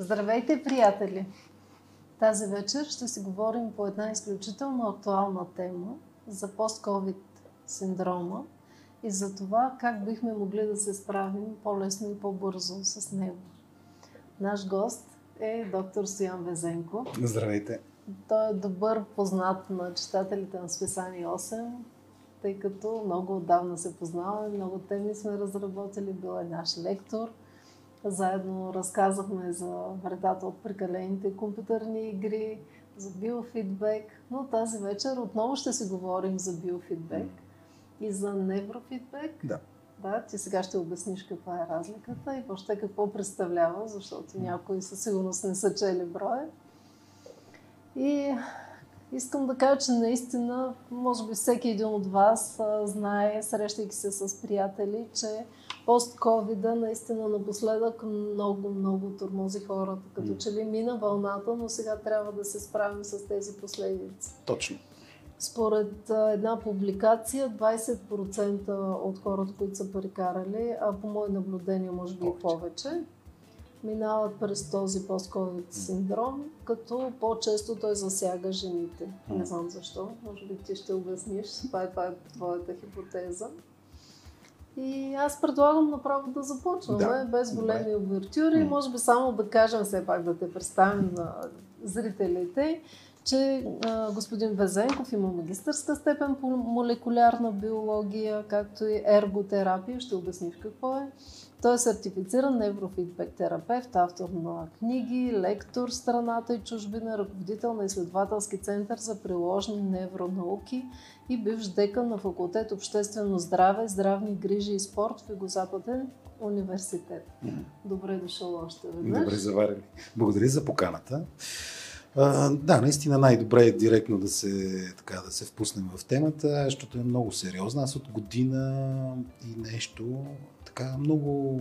Здравейте, приятели! Тази вечер ще си говорим по една изключително актуална тема за пост-ковид синдрома и за това как бихме могли да се справим по-лесно и по-бързо с него. Наш гост е доктор Стоян Везенко. Здравейте! Той е добър познат на читателите на списание 8, тъй като много отдавна се познаваме, много теми сме разработили, бил е наш лектор. Заедно разказахме за вредата от прекалените компютърни игри, за биофидбек, но тази вечер отново ще си говорим за биофидбек и за неврофидбек. Да. Да, ти сега ще обясниш каква е разликата и въобще какво представлява, защото някои със сигурност не са чели броя. И искам да кажа, че наистина, може би всеки един от вас а, знае, срещайки се с приятели, че пост-ковида наистина напоследък много, много тормози хората. Като че ли мина вълната, но сега трябва да се справим с тези последици. Точно. Според една публикация, 20% от хората, които са прекарали, а по мое наблюдение може би и повече, минават през този пост-ковид синдром, като по-често той засяга жените. Не знам защо, може би ти ще обясниш, това е, това е твоята хипотеза. И аз предлагам направо да започваме, да, без големи овертюри. Може би само да кажем, все пак да те представим на зрителите, че а, господин Везенков има магистърска степен по молекулярна биология, както и ерготерапия. Ще обясниш какво е. Той е сертифициран неврофидбек терапевт, автор на книги, лектор страната и чужбина, ръководител на изследователски център за приложни невронауки и бивш декан на факултет Обществено здраве, здравни грижи и спорт в Югозападен университет. Добре дошъл още веднъж. Добре заварили. Благодаря за поканата. А, да, наистина най-добре е директно да се, така, да се впуснем в темата, защото е много сериозна. Аз от година и нещо така много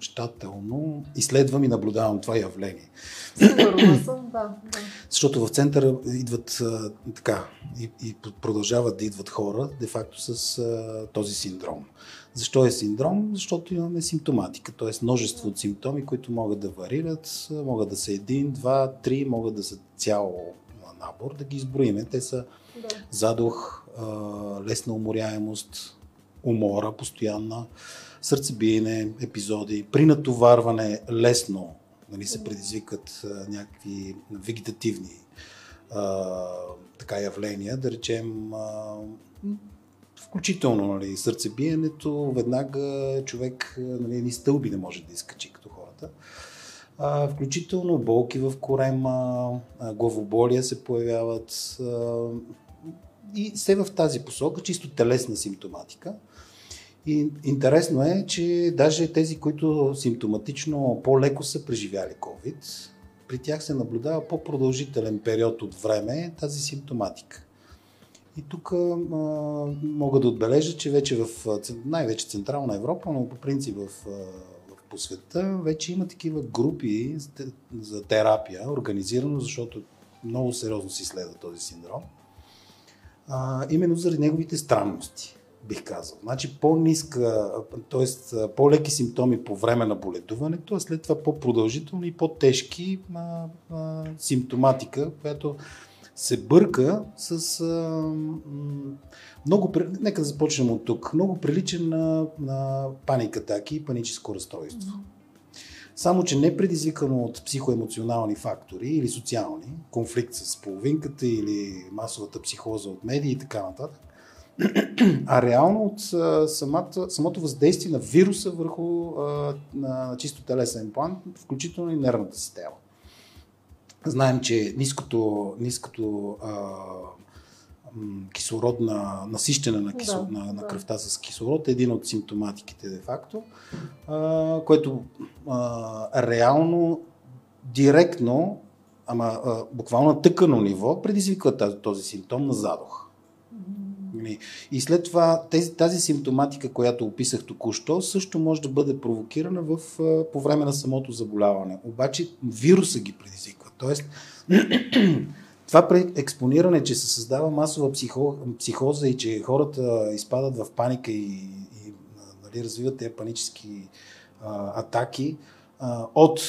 щателно изследвам и наблюдавам това явление. Сигурно съм, да, да. Защото в центъра идват а, така и, и продължават да идват хора, де-факто с а, този синдром. Защо е синдром? Защото имаме симптоматика, т.е. множество от симптоми, които могат да варират, могат да са един, два, три, могат да са цял набор, да ги изброиме. Те са да. задух, лесна уморяемост, умора постоянна, сърцебиене, епизоди, при натоварване лесно нали, се предизвикат някакви вегетативни а, така явления, да речем а, включително нали, сърцебиенето, веднага човек нали, ни стълби не може да изкачи като хората. А, включително болки в корема, главоболия се появяват а, и все в тази посока, чисто телесна симптоматика. И интересно е, че даже тези, които симптоматично по-леко са преживяли COVID, при тях се наблюдава по-продължителен период от време тази симптоматика. И тук мога да отбележа, че вече в най-вече Централна Европа, но по принцип в, в по света, вече има такива групи за терапия, организирано, защото много сериозно се изследва този синдром. А, именно заради неговите странности бих казал. Значи по-ниска, т.е. по-леки симптоми по време на боледуването, а след това по-продължителни и по-тежки а, а, симптоматика, която се бърка с а, много, нека да започнем от тук, много прилича на, на паникатаки и паническо разстройство. Само, че не предизвикано от психоемоционални фактори или социални, конфликт с половинката или масовата психоза от медии и така нататък, а реално от самата, самото въздействие на вируса върху а, на чисто телесен план, включително и нервната система. Знаем, че ниското, ниското а, кислородна, насищане на, кисло, да, на, на кръвта с кислород е един от симптоматиките де-факто, а, което а, реално, директно, ама а, буквално на тъкано ниво, предизвиква тази, този симптом на задух. Нали? И след това тези, тази симптоматика, която описах току-що, също може да бъде провокирана в, по време на самото заболяване. Обаче вируса ги предизвиква. Тоест, това експониране, че се създава масова психо, психоза и че хората изпадат в паника и, и нали, развиват тези панически а, атаки а, от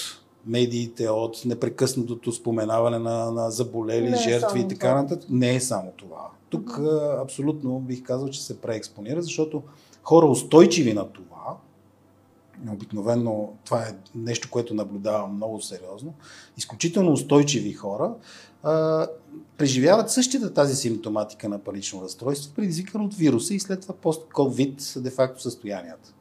медиите, от непрекъснатото споменаване на, на заболели, Не е жертви и така нататък. Не е само това. Тук а, абсолютно бих казал, че се преекспонира, защото хора устойчиви на това, обикновено това е нещо, което наблюдавам много сериозно, изключително устойчиви хора, а, преживяват същата тази симптоматика на панично разстройство, предизвикано от вируса и след това пост-ковид де-факто състоянията.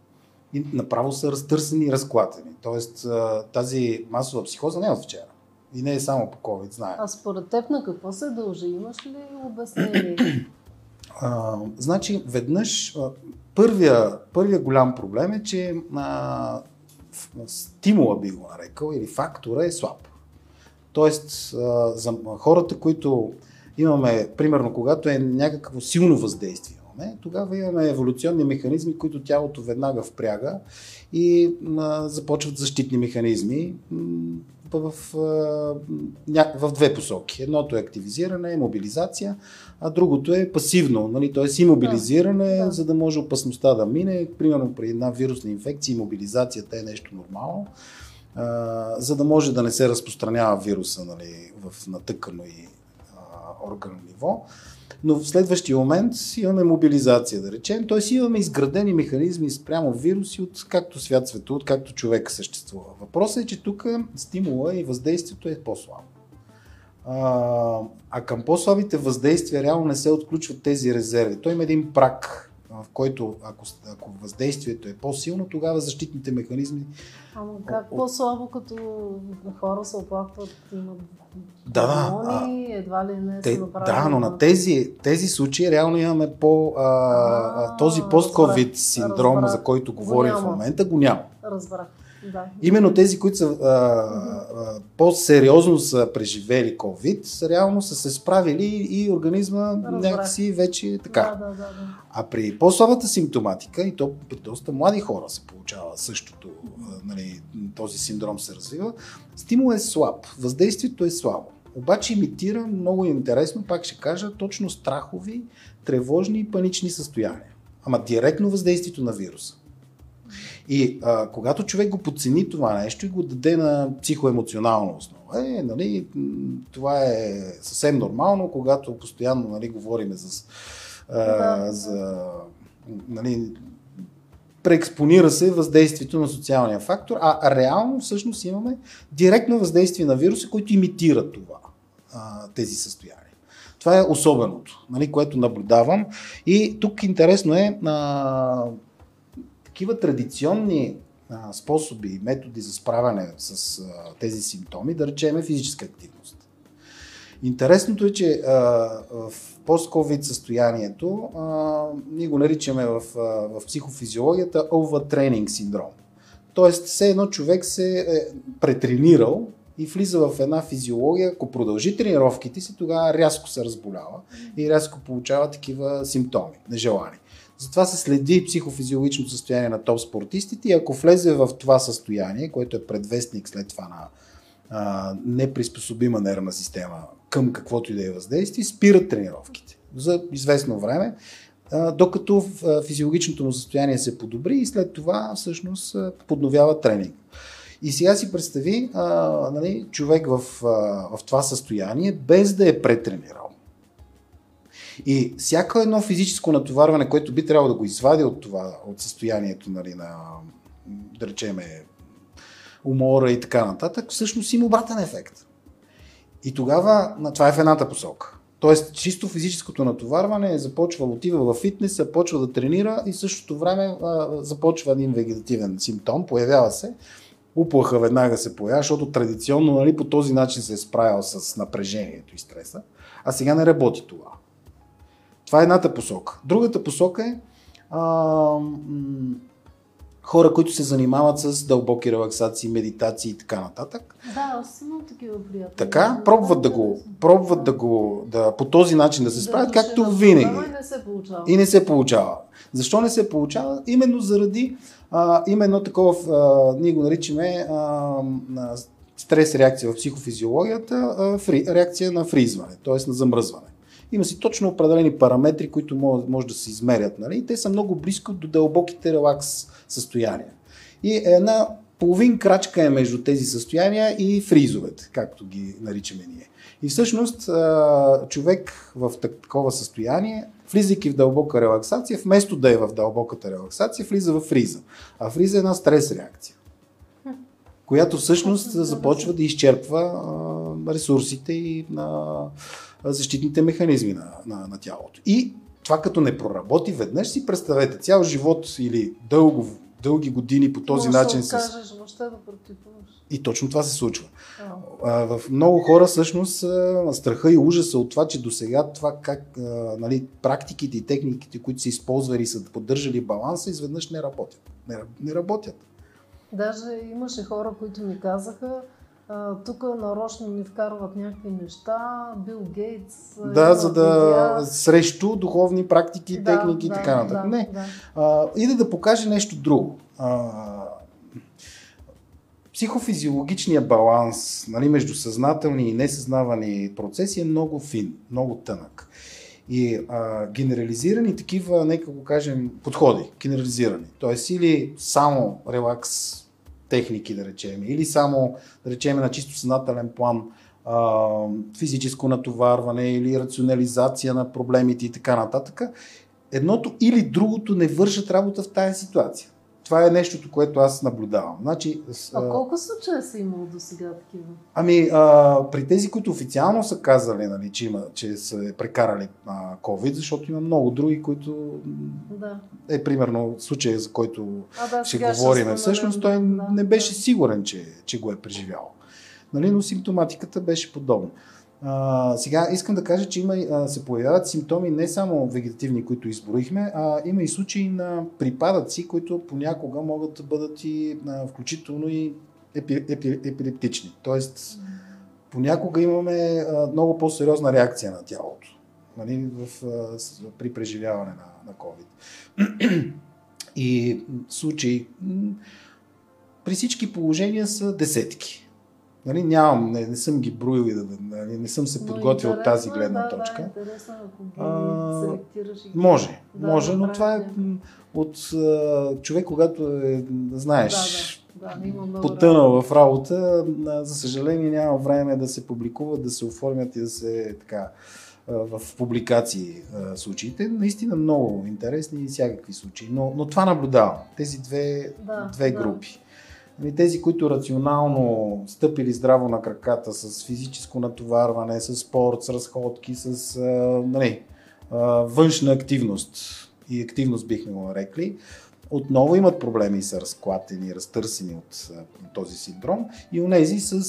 И направо са разтърсени и разклатени. Тоест тази масова психоза не е от вчера. И не е само по COVID, знаем. А според теб на какво се дължи? Имаш ли обяснение? А, значи, веднъж първия, първия голям проблем е, че а, стимула би го нарекал или фактора е слаб. Тоест, а, за хората, които имаме, примерно, когато е някакво силно въздействие, имаме, тогава имаме еволюционни механизми, които тялото веднага впряга и а, започват защитни механизми в, в, две посоки. Едното е активизиране, мобилизация, а другото е пасивно, нали? т.е. имобилизиране, Да, да. за да може опасността да мине. Примерно при една вирусна инфекция имобилизацията е нещо нормално, а, за да може да не се разпространява вируса нали, в натъкано и а, органно ниво. Но в следващия момент имаме мобилизация, да речем, т.е. имаме изградени механизми спрямо вируси от както свят света, от както човек съществува. Въпросът е, че тук стимула и въздействието е по-слабо. А, а към по-слабите въздействия реално не се отключват тези резерви. Той има един прак, в който ако, ако въздействието е по-силно, тогава защитните механизми Ама как по-слабо, като хора се оплакват, имат Да, да, едва ли не Те, са направили... да, но на тези, тези случаи реално имаме по а, а, този пост-ковид синдром, разбрах. за който Го говорим в момента, го няма. Разбрах, да. Именно тези, които са а, а, по-сериозно са преживели COVID, реално са се справили и организма Разбрах. някакси вече е така. Да, да, да, да. А при по-слабата симптоматика, и то при доста млади хора се получава същото, а, нали, този синдром се развива, стимул е слаб, въздействието е слабо. Обаче имитира много интересно, пак ще кажа, точно страхови, тревожни и панични състояния. Ама директно въздействието на вируса. И а, когато човек го подцени това нещо и го даде на психоемоционална основа, е, нали, това е съвсем нормално, когато постоянно нали, говориме за, а, за нали, преекспонира се въздействието на социалния фактор, а реално всъщност имаме директно въздействие на вируса, който имитира това, а, тези състояния. Това е особеното, нали, което наблюдавам. И тук интересно е а, такива традиционни а, способи и методи за справяне с а, тези симптоми, да речеме физическа активност. Интересното е, че а, в пост-ковид състоянието а, ние го наричаме в, а, в психофизиологията overtraining синдром. Тоест, все едно човек се е претренирал и влиза в една физиология, ако продължи тренировките си, тогава рязко се разболява и рязко получава такива симптоми, нежелани. Затова се следи психофизиологичното състояние на топ спортистите и ако влезе в това състояние, което е предвестник след това на а, неприспособима нервна система към каквото и да е въздействие, спират тренировките за известно време, а, докато физиологичното му състояние се подобри и след това всъщност подновява тренинг. И сега си представи а, нали, човек в, а, в това състояние, без да е претренирал. И всяко едно физическо натоварване, което би трябвало да го извади от това, от състоянието нали, на, да речеме, умора и така нататък, всъщност има обратен ефект. И тогава, това е в едната посока. Тоест, чисто физическото натоварване започва, отива в фитнес, почва да тренира и същото време а, започва един вегетативен симптом, появява се, уплаха веднага се появява, защото традиционно нали, по този начин се е справял с напрежението и стреса, а сега не работи това. Това е едната посока. Другата посока е а, м- хора, които се занимават с дълбоки релаксации, медитации и така нататък. Да, имам такива приятели. Така, пробват да го, пробват да го, да, по този начин да се справят, души както на винаги. И не се получава. И не се получава. Защо не се получава? Именно заради а, именно такова, а, ние го наричаме а, стрес реакция в психофизиологията, а, фри, реакция на фризване, т.е. на замръзване. Има си точно определени параметри, които може, да се измерят. Нали? Те са много близко до дълбоките релакс състояния. И една половин крачка е между тези състояния и фризовете, както ги наричаме ние. И всъщност човек в такова състояние, влизайки в дълбока релаксация, вместо да е в дълбоката релаксация, влиза в фриза. А фриза е една стрес реакция, която всъщност започва да изчерпва ресурсите и на защитните механизми на, на, на тялото. И това като не проработи веднъж, си представете цял живот или дълго, дълги години по този Може начин. Да кажеш, въобще да практикуваш. И точно това се случва. А, в много хора всъщност страха и ужаса от това, че до сега това как а, нали, практиките и техниките, които са използвали и са поддържали баланса, изведнъж не работят. Не, не работят. Даже имаше хора, които ми казаха, тук нарочно ни вкарват някакви неща, Бил Гейтс. Да, за да видеа. срещу духовни практики, да, техники и да, така нататък. Да, Не. Да. А, иде да покаже нещо друго. А, психофизиологичният баланс нали, между съзнателни и несъзнавани процеси е много фин, много тънък. И а, генерализирани такива, нека го кажем, подходи, генерализирани. Тоест или само релакс техники, да речем, или само, да речем, на чисто съзнателен план, а, физическо натоварване или рационализация на проблемите и така нататък, едното или другото не вършат работа в тази ситуация. Това е нещото, което аз наблюдавам. Значи, а колко случая са имало до сега такива? Ами, а, при тези, които официално са казали, нали, че, има, че са прекарали а, COVID, защото има много други, които да. е примерно случая, за който а, да, ще говорим. Всъщност той да, не беше да. сигурен, че, че го е преживял. Нали, но симптоматиката беше подобна. А, сега искам да кажа, че има, се появяват симптоми не само вегетативни, които изброихме, а има и случаи на припадъци, които понякога могат да бъдат и а, включително и епи, епи, епилептични. Тоест, понякога имаме а, много по-сериозна реакция на тялото нали, в, а, при преживяване на, на COVID. и случаи при всички положения са десетки. Нали, нямам, не, не съм ги броил и да, нали, не съм се подготвил от тази гледна да, точка. Да, интересно, ако ги а, селектираш. И... Може, да, може, но това е от човек, когато е, знаеш, да, да. Да, потънал в работа, за съжаление няма време да се публикуват, да се оформят и да се така в публикации случаите. Наистина много интересни и всякакви случаи. Но, но това наблюдавам. Тези две, да, две да. групи. Ами тези, които рационално стъпили здраво на краката с физическо натоварване, с спорт, с разходки, с нали, външна активност и активност бихме го нарекли, отново имат проблеми и са разклатени, разтърсени от този синдром и унези с,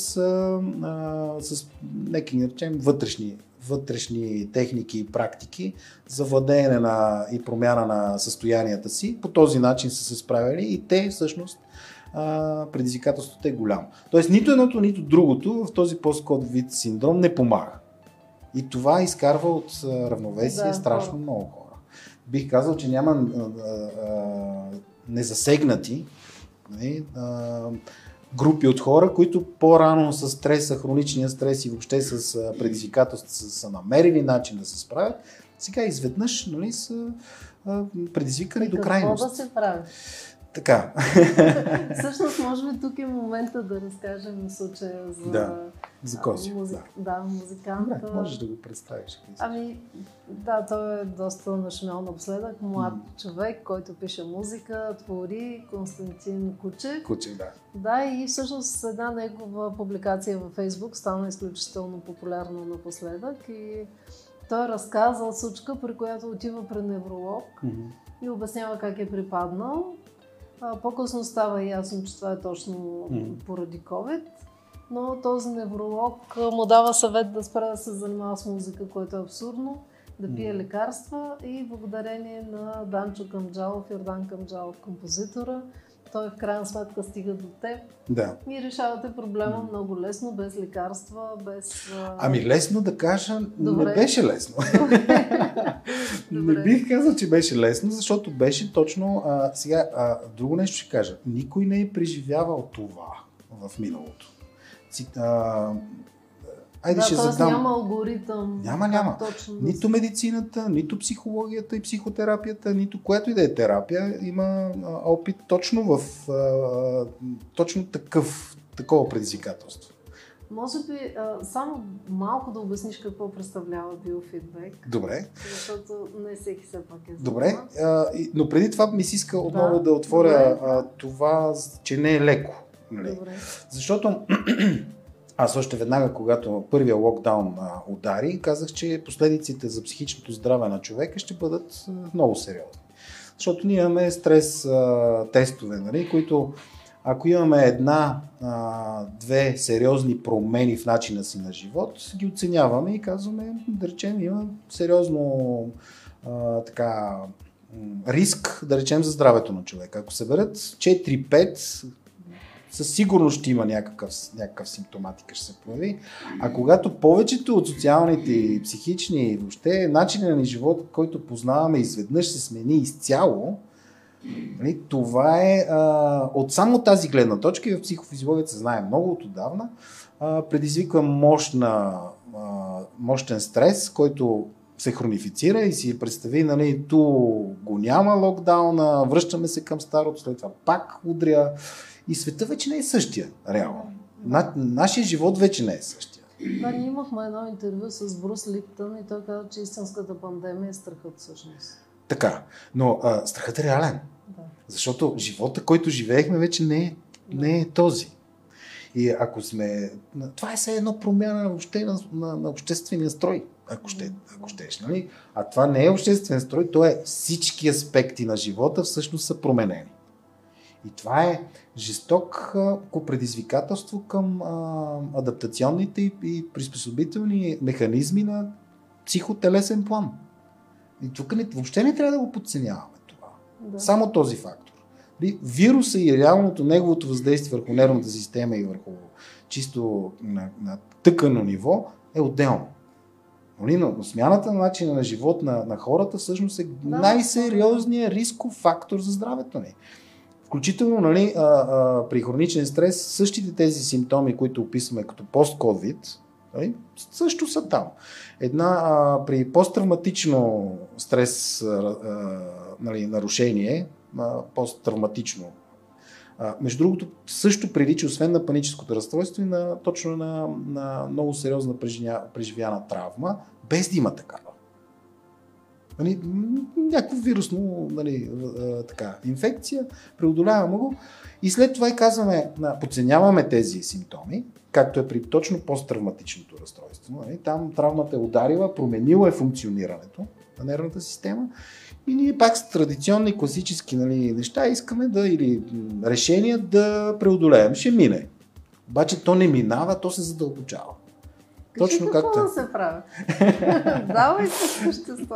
с нека речем, вътрешни, вътрешни техники и практики за владеене на, и промяна на състоянията си. По този начин са се справили и те всъщност а, предизвикателството е голямо. Тоест нито едното, нито другото в този посткод вид синдром не помага. И това изкарва от равновесие да, страшно хора. много хора. Бих казал, че няма а, а, незасегнати не, а, групи от хора, които по-рано с стреса, хроничния стрес и въобще с предизвикателството са, са намерили начин да се справят, сега изведнъж нали, са предизвикани до крайност. Какво да се прави? Така. Всъщност, може би тук е момента да разкажем случая за... Да, за Кози. Музик... Да. да, музиканта. Да, можеш да го представиш. Ами, да, той е доста нашумял напоследък. Млад mm. човек, който пише музика, твори Константин Кучев. Кучев, да. Да, и всъщност една негова публикация във Фейсбук стана изключително популярна напоследък и той е разказал случка, при която отива при невролог mm-hmm. и обяснява как е припаднал по-късно става ясно, че това е точно mm. поради COVID. Но този невролог му дава съвет да спре да се занимава с музика, което е абсурдно, да пие mm. лекарства и благодарение на Данчо Камджалов, Йордан Камджалов, композитора, той в крайна сметка стига до теб. Да. И решавате проблема много лесно, без лекарства, без... Ами лесно да кажа, Добре. не беше лесно. не бих казал, че беше лесно, защото беше точно... А, сега, а, друго нещо ще кажа. Никой не е преживявал това в миналото. А, Айде да, ще задам. няма алгоритъм. Няма, няма. Точно Нито медицината, нито психологията и психотерапията, нито която и да е терапия има а, опит точно в а, точно такъв, такова предизвикателство. Може би а, само малко да обясниш какво представлява биофидбек, Добре. защото не всеки все пак е Добре, а, но преди това ми се иска отново да, Да, отворя добре. а, това, че не е леко. Нали? Добре. Защото аз още веднага, когато първия локдаун а, удари, казах, че последиците за психичното здраве на човека ще бъдат много сериозни. Защото ние имаме стрес а, тестове, нали, които ако имаме една, а, две сериозни промени в начина си на живот, ги оценяваме и казваме, да речем, има сериозно а, така, риск, да речем, за здравето на човека. Ако се берат 4-5, със сигурност ще има някакъв, някакъв симптоматика, ще се появи. А когато повечето от социалните и психични, въобще начина ни живот, който познаваме, изведнъж се смени изцяло, нали, това е а, от само тази гледна точка и в психофизиологията се знае много от отдавна, а, предизвиква мощна, а, мощен стрес, който се хронифицира и си представи, нали, ту го няма локдауна, връщаме се към старото, след това пак удря и света вече не е същия, реално. На, нашия живот вече не е същия. Да, ние имахме едно интервю с Брус Липтън и той каза, че истинската пандемия е страхът всъщност. Така, но а, страхът е реален, Да. защото живота, който живеехме, вече не е, не е този. И ако сме... Това е все едно промяна въобще на, на, на обществения строй, ако, ще, ако щеш. Нали? А това не е обществен строй, то е всички аспекти на живота всъщност са променени. И това е жесток а, предизвикателство към а, адаптационните и, и приспособителни механизми на психотелесен план. И тук не, въобще не трябва да го подценяваме това. Да. Само този фактор. Нали, Вируса и реалното неговото въздействие върху нервната система и върху чисто на, на тъкано ниво е отделно. Но смяната на начина на живот на, на хората всъщност е Да. най-сериозният рисков фактор за здравето ни. Включително нали, а, а, при хроничен стрес същите тези симптоми, които описваме като пост-ковид, нали, също са там. Една а, при посттравматично стрес а, а, нали, нарушение, а, посттравматично, между другото, също прилича, освен на паническото разстройство, и на, точно на, на много сериозна преживя, преживяна травма, без да има такава. Нали, някакво вирусно нали, така, инфекция, преодоляваме го и след това и казваме, подценяваме тези симптоми, както е при точно посттравматичното разстройство. Нали? Там травмата е ударила, променила е функционирането на нервната система и ние пак с традиционни класически нали, неща искаме да или решения да преодолеем. Ще мине. Обаче то не минава, то се задълбочава. Кажи Точно какво както е. да се прави. Давай се същество.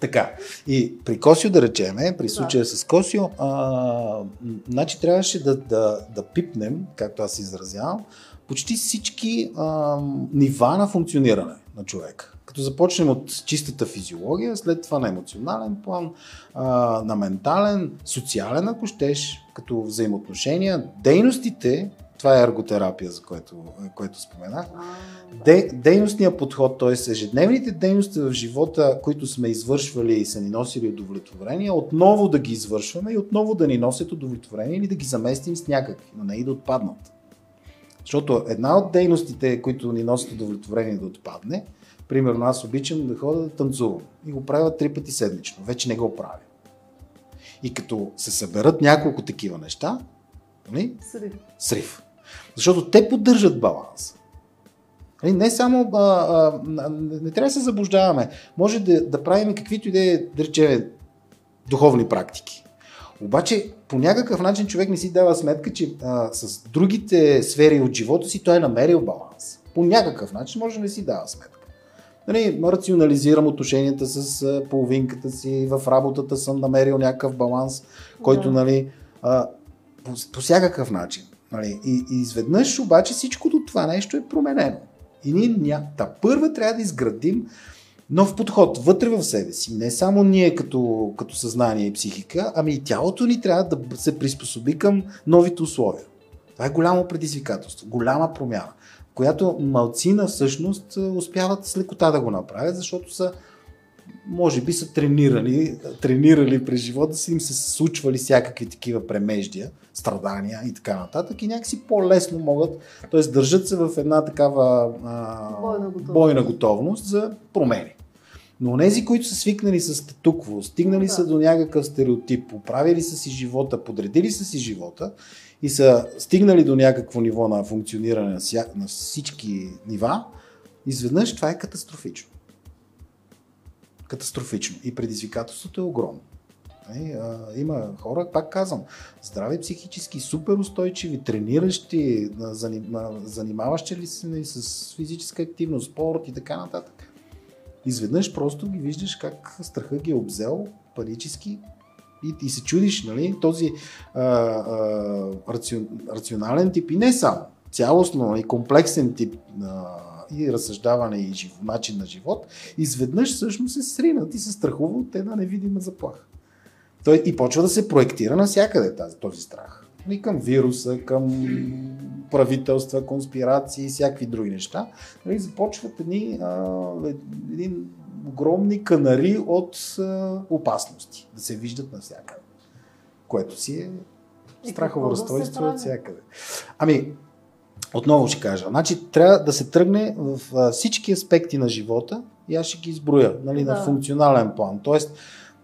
Така. И при Косио, да речеме, при Да. случая с Косио, а, значи трябваше да, да, да пипнем, както аз изразявам, почти всички а, нива на функциониране на човека. Като започнем от чистата физиология, след това на емоционален план, а, на ментален, социален, ако щеш, като взаимоотношения, дейностите, това е ерготерапия, за което, което споменах. Де, дейностният подход, т.е. ежедневните дейности в живота, които сме извършвали и са ни носили удовлетворение, отново да ги извършваме и отново да ни носят удовлетворение или да ги заместим с някакви, но не и да отпаднат. Защото една от дейностите, които ни носят удовлетворение да отпадне, примерно аз обичам да ходя да танцувам и го правя три пъти седмично, вече не го правя. И като се съберат няколко такива неща, нали, Срив. срив. Защото те поддържат баланс. Нали, Не само. А, а, не, трябва да се заблуждаваме. Може да, да правим каквито и да е, да речем, духовни практики. Обаче, по някакъв начин човек не си дава сметка, че а, с другите сфери от живота си той е намерил баланс. По някакъв начин може да не си дава сметка. Нали, рационализирам отношенията с а, половинката си, в работата съм намерил някакъв баланс, който, Да. нали, а, по, по всякакъв начин. Нали? И, и изведнъж обаче всичкото това нещо е променено. И ние ня... Та първа трябва да изградим нов подход вътре в себе си. Не само ние като, като съзнание и психика, ами и тялото ни трябва да се приспособи към новите условия. Това е голямо предизвикателство, голяма промяна, която малцина всъщност успяват с лекота да го направят, защото са може би са тренирали, тренирали през живота си, им се случвали всякакви такива премеждия, страдания и така нататък и някакси по-лесно могат, т.е. държат се в една такава а, бойна, готовност. бойна готовност за промени. Но нези, които са свикнали с статукво, стигнали да. са до някакъв стереотип, поправили са си живота, подредили са си живота и са стигнали до някакво ниво на функциониране на, ся... на всички нива, изведнъж това е катастрофично. Катастрофично. И предизвикателството е огромно. А, има хора, пак казвам, здрави психически, супер устойчиви, трениращи, занимаващи ли се с физическа активност, спорт и така нататък. Изведнъж просто ги виждаш как страха ги е обзел панически и, и се чудиш, нали, този а, а, рацион, рационален тип и не само, цялостно и комплексен тип а, и разсъждаване и жив, начин на живот, изведнъж всъщност се сринат и се страхува от една невидима заплаха. Той и почва да се проектира навсякъде тази, този страх. И към вируса, към правителства, конспирации и всякакви други неща. Нали, започват едни, а, един огромни канари от а, опасности да се виждат навсякъде. Което си е страхово разстройство от всякъде. Ами, отново ще кажа. Значи, трябва да се тръгне в а, всички аспекти на живота и аз ще ги изброя нали, да. на функционален план. Тоест,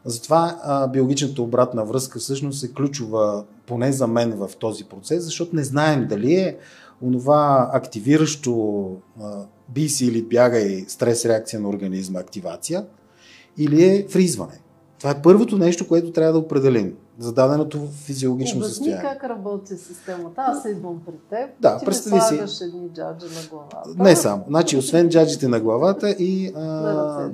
затова а, биологичната обратна връзка всъщност е ключова, поне за мен в този процес, защото не знаем дали е онова активиращо а, би си или бягай стрес реакция на организма активация или е фризване. Това е първото нещо, което трябва да определим за даденото физиологично Обясни състояние. как работи системата. Аз идвам при теб. Да, ти представи си. слагаш едни джаджи на главата. Не само. Значи, освен джаджите на главата и а,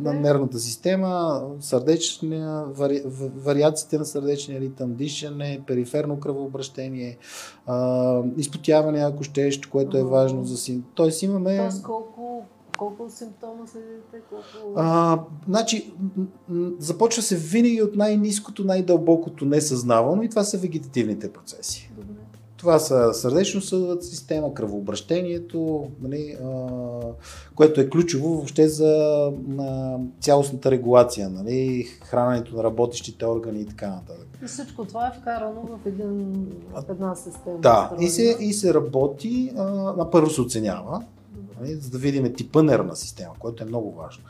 на нервната система, сърдечния, вари, вариациите на сърдечния ритъм, дишане, периферно кръвообращение, а, изпотяване, ако щеш, което е важно за си. Тоест имаме... Тоест колко колко симптома следите? Колко... А, значи, започва се винаги от най-низкото, най-дълбокото несъзнавано и това са вегетативните процеси. Добре. Това са сърдечно-съдовата система, кръвообращението, нали, а, което е ключово въобще за а, цялостната регулация, нали, храненето на работещите органи и така нататък. И всичко това е вкарано в, един, в една система. Да, и се, и се работи, а, на първо се оценява, нали, за да видим типа нервна система, което е много важно.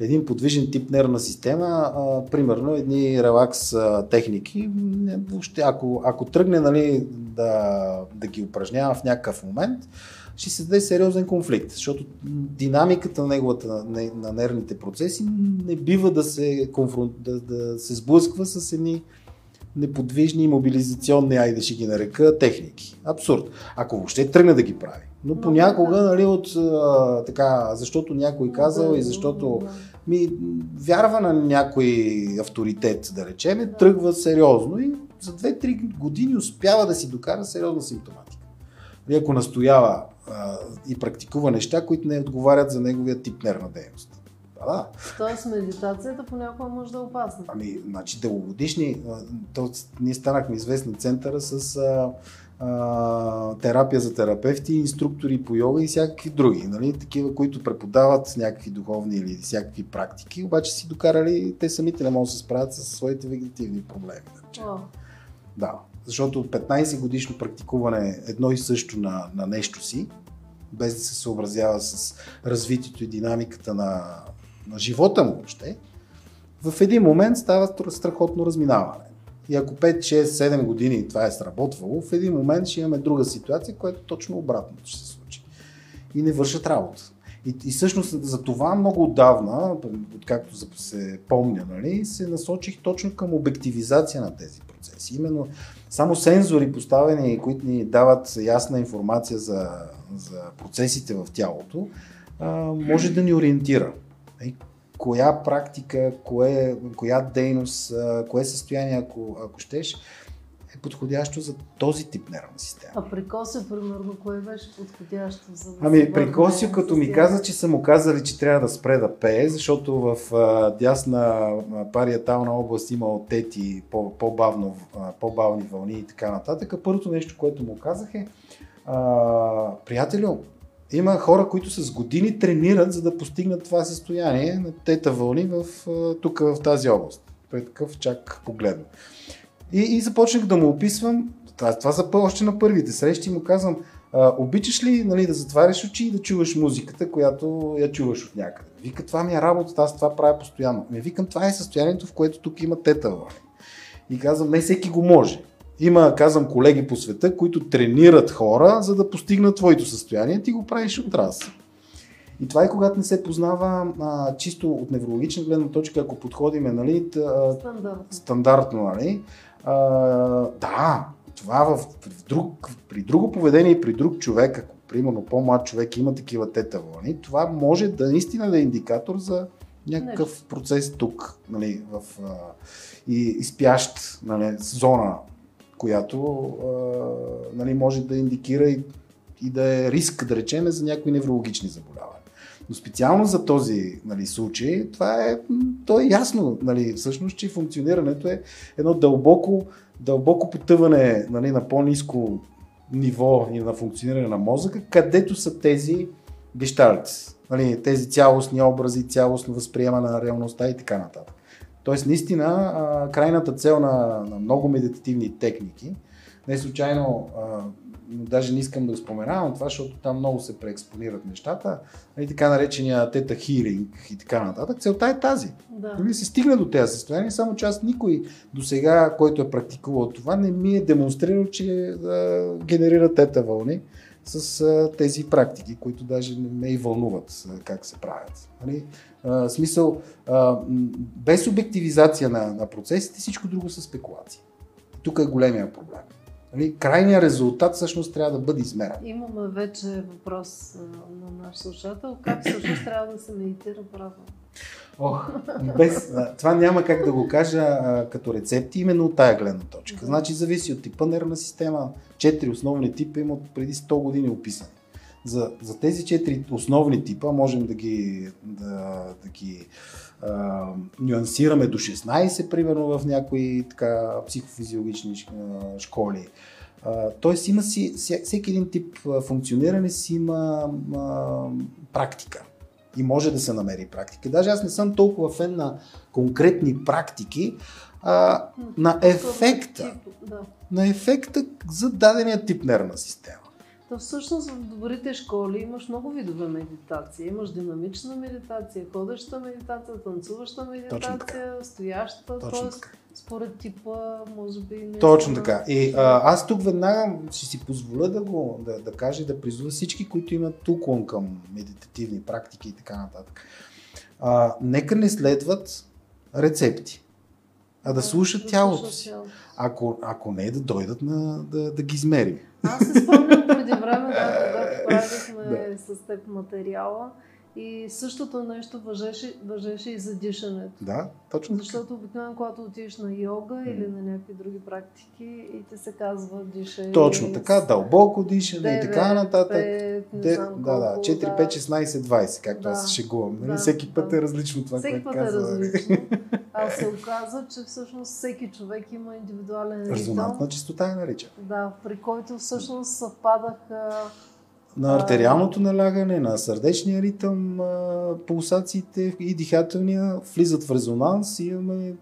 Един подвижен тип нервна система, а, примерно едни релакс а, техники, не, въобще, ако, ако тръгне нали, да, да ги упражнява в някакъв момент, ще се даде сериозен конфликт, защото динамиката на неговата, на, на нервните процеси не бива да се, конфрон, да, да се сблъсква с едни неподвижни мобилизационни, айде ще ги нарека, техники. Абсурд. Ако въобще тръгне да ги прави. Но понякога, нали, от, а, така, защото някой казал и защото ми вярва на някой авторитет, да речем, тръгва сериозно и за 2-3 години успява да си докара сериозна симптоматика. И ако настоява а, и практикува неща, които не отговарят за неговия тип нервна дейност. Да. Тоест медитацията понякога може да е опасна. Ами, значи дългогодишни, то, ние станахме известни центъра с а, а, терапия за терапевти, инструктори по йога и всякакви други, нали? такива, които преподават някакви духовни или всякакви практики, обаче си докарали, те самите не могат да се справят с своите вегетативни проблеми. Oh. да, защото 15 годишно практикуване едно и също на, на нещо си, без да се съобразява с развитието и динамиката на, на живота му въобще, в един момент става страхотно разминаване. И ако 5, 6, 7 години това е сработвало, в един момент ще имаме друга ситуация, която точно обратното ще се случи. И не вършат работа. И, и всъщност за това много отдавна, откакто се помня, нали, се насочих точно към обективизация на тези процеси. Именно само сензори поставени, които ни дават ясна информация за, за процесите в тялото, а, може да ни ориентира коя практика, кое, коя дейност, кое състояние, ако, ако щеш, е подходящо за този тип нервна система. А при Косио, примерно, кое беше подходящо за да Ами при Косио, като ми каза, че са му казали, че трябва да спре да пее, защото в а, дясна париетална област има отети, по, по-бавно, по-бавни вълни и така нататък. Първото нещо, което му казах е, а, приятелю, Има хора, които с години тренират, за да постигнат това състояние на тета вълни в, тук в тази област. Той е такъв чак погледна. И, и започнах да му описвам, това, това са още на първите срещи, му казвам, а, обичаш ли нали, да затваряш очи и да чуваш музиката, която я чуваш от някъде? Вика, това ми е работа, аз това правя постоянно. Ме викам, това е състоянието, в което тук има тета вълни. И казвам, не всеки го може. Има, казвам, колеги по света, които тренират хора, за да постигнат твоето състояние. Ти го правиш от раз. И това е когато не се познава а, чисто от неврологична гледна точка, ако подходиме нали, тъ, стандартно. стандартно. Нали, а, да, това в, в друг, при друго поведение и при друг човек, ако примерно по-млад човек има такива тета вълни, това може да наистина да е индикатор за някакъв Нещо. процес тук, нали, в а, и, и спящ нали, зона която а, нали, може да индикира и, и да е риск, да речеме, за някои неврологични заболявания. Но специално за този нали, случай, това е, то е ясно, нали, всъщност, че функционирането е едно дълбоко, дълбоко потъване нали, на по-низко ниво и на функциониране на мозъка, където са тези гештальци, нали, тези цялостни образи, цялостно възприемане на реалността и така нататък. Тоест, наистина, крайната цел на, на много медитативни техники, не случайно, а, даже не искам да го споменавам това, защото там много се преекспонират нещата, и нали, така наречения тета хиринг и така нататък. Целта е тази. Да. Нали се стигне до тези състояния, само че аз никой до сега, който е практикувал това, не ми е демонстрирал, че а, генерира тета вълни с а, тези практики, които даже не ме и вълнуват а, как се правят. Нали? А, смисъл, а, без обективизация на, на процесите, всичко друго са спекулации. Тук е големия проблем. Нали? Крайният резултат всъщност трябва да бъде измерен. Имаме вече въпрос на наш слушател. Как всъщност трябва да се медитира правилно? Ох, без, това няма как да го кажа а, като рецепти, именно от тая гледна точка. Значи зависи от типа нервна система. Четири основни типа има преди 100 години описани. За, за тези четири основни типа можем да ги, да, да ги а, нюансираме до 16, примерно в някои така, психофизиологични школи. тоест има си, всеки един тип функциониране си има а, практика и може да се намери практика. Даже аз не съм толкова фен на конкретни практики, а, на ефекта. На ефекта за дадения тип нервна система. То всъщност в добрите школи имаш много видове медитация. Имаш динамична медитация, ходеща медитация, танцуваща медитация, стояща, т.е. според типа, може би... Не Точно така. И а, аз тук веднага ще си позволя да го да, да кажа и да призова всички, които имат уклон към медитативни практики и така нататък. А, нека не следват рецепти, а да слушат тялото си. Ако, ако не, да дойдат на, да, да ги измерим. Аз се спомням преди време, когато правихме да. с теб материала и същото нещо въжеше, въжеше и за дишането. Да, точно. Защото обикновено, когато отидеш на йога mm. или на някакви други практики и ти се казва дишай. Точно така, дълбоко дишане 9, и така нататък. 5, Де, да, да, 4, да. 5, 16, 20, както да, аз се шегувам. Нали? Да, всеки път да. е различно това, всеки което път е различно. А се оказа, че всъщност всеки човек има индивидуален ритъм. Резонантна чистота е нарича. Да, при който всъщност съвпадаха на артериалното налягане, на сърдечния ритъм, пулсациите и дихателния влизат в резонанс и имаме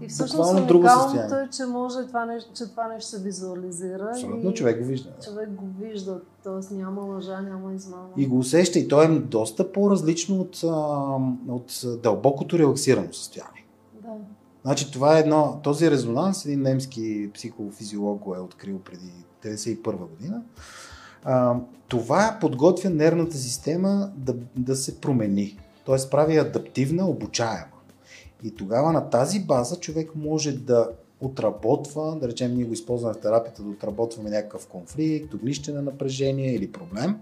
и всъщност друго състояние. е, че може това нещо, че това нещо се визуализира. Абсолютно, човек го вижда. Човек го вижда, т.е. няма лъжа, няма измама. И го усеща и то е доста по-различно от, от дълбокото релаксирано състояние. Да. Значи това е едно, този резонанс, един немски психофизиолог го е открил преди 1991 година а, това подготвя нервната система да, да се промени. Т.е. прави адаптивна, обучаема. И тогава на тази база човек може да отработва, да речем ние го използваме в терапията, да отработваме някакъв конфликт, огнище на напрежение или проблем,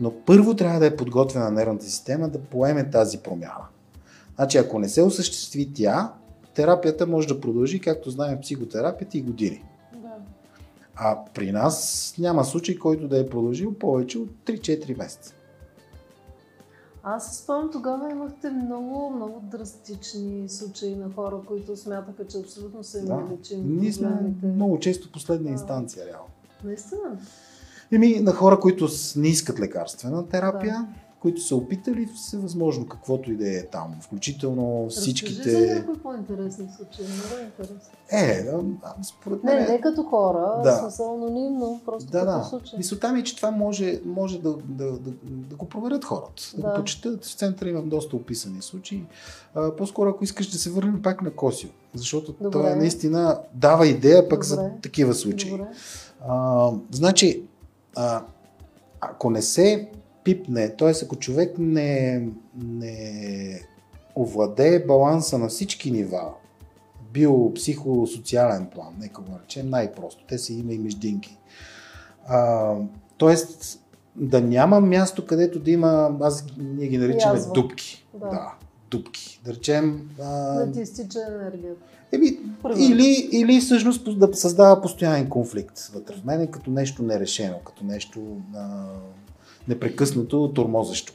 но първо трябва да е подготвена нервната система да поеме тази промяна. Значи ако не се осъществи тя, терапията може да продължи, както знаем психотерапията и години. А при нас няма случай, който да е продължил повече от 3-4 месеца. Аз спомням, тогава имахте много, много драстични случаи на хора, които смятаха, че абсолютно са им да. лечими Ние сме много често последна инстанция, реално. Наистина? Еми, на хора, които не искат лекарствена терапия, да които са опитали всевъзможно, каквото и да е там, включително всичките... Разкажи за някои по-интересни случаи, много интересно. Е, според мен... Не, не като хора, да. с анонимно, просто да, като да. случай. Мисълта ми е, че това може, може да, да, да, да го проверят хората, да, да го почитат. В центъра имам доста описани случаи. А, по-скоро, ако искаш да се върнем пак на Косио, защото Добре. той наистина дава идея пък Добре. за такива случаи. Добре. А, значи, а, ако не се пипне, т.е. ако човек не, не овладее баланса на всички нива, биопсихосоциален план, нека го наречем най-просто, те са има и междинки. А, тоест, да няма място, където да има, аз ние ги наричаме Язва. дупки. Да. да. Дупки. Да речем... А... Да ти изтича енергията. Еми, или, или всъщност да създава постоянен конфликт вътре в мен, като нещо нерешено, като нещо а, непрекъснато тормозещо.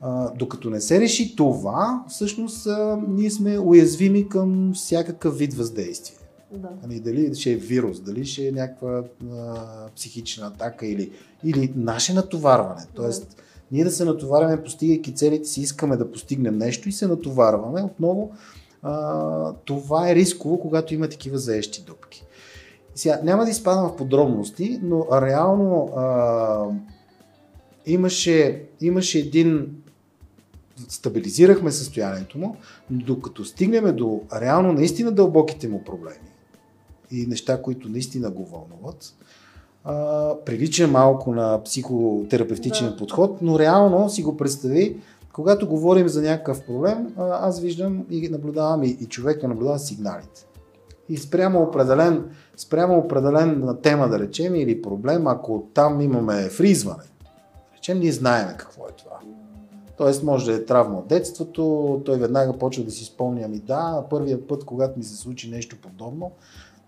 А, докато не се реши това, всъщност а, ние сме уязвими към всякакъв вид въздействие. Да. Ами, дали ще е вирус, дали ще е някаква а, психична атака или, или наше натоварване. Тоест, да. ние да се натоварваме, постигайки целите си, искаме да постигнем нещо и се натоварваме. Отново, а, това е рисково, когато има такива заещи дупки. Сега, няма да изпадам в подробности, но реално а, имаше, имаше един стабилизирахме състоянието му, но докато стигнем до реално наистина дълбоките му проблеми и неща, които наистина го вълнуват, а, прилича малко на психотерапевтичен да. подход, но реално си го представи, когато говорим за някакъв проблем, а, аз виждам и наблюдавам и, и човека наблюдава сигналите. И спрямо определен, спрямо определен тема, да речем, или проблем, ако там имаме фризване, речем, ние знаем какво е това. Тоест, може да е травма от детството, той веднага почва да си спомня, ми да, първия път, когато ми се случи нещо подобно,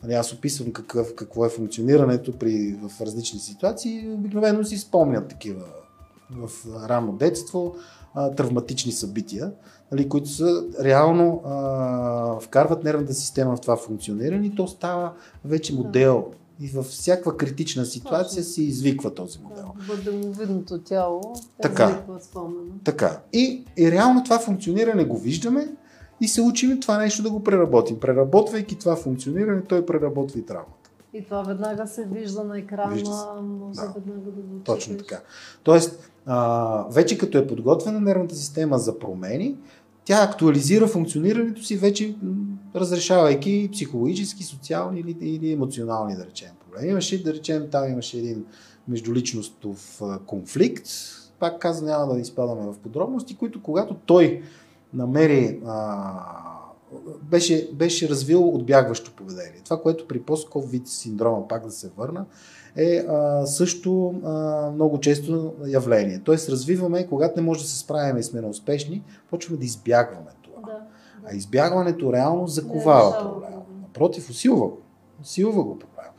нали, аз описвам какъв, какво е функционирането при, в различни ситуации, обикновено си спомнят такива в ранно детство, травматични събития, нали, които са реално а, вкарват нервната система в това функциониране и то става вече модел и във всяка критична ситуация се извиква този модел. Да, бъдемовидното тяло е така, спомена. Така. И, и реално това функциониране го виждаме и се учим това нещо да го преработим. Преработвайки това функциониране, той преработва и травмата. И това веднага се вижда на екрана, може да. веднага да го Точно така. Тоест, а, вече като е подготвена нервната система за промени, тя актуализира функционирането си вече разрешавайки психологически, социални или, или емоционални, да речем, проблеми. Имаше, да речем, там имаше един междуличностов конфликт, пак казвам, няма да изпадаме в подробности, които когато той намери а, беше, беше развил отбягващо поведение. Това, което при пост вид синдрома, пак да се върна, е а, също а, много често явление. Тоест развиваме, когато не може да се справим и сме неуспешни, почваме да избягваме това. Да. А избягването реално заковава не, проблема. Напротив, усилва го. Усилва го проблема.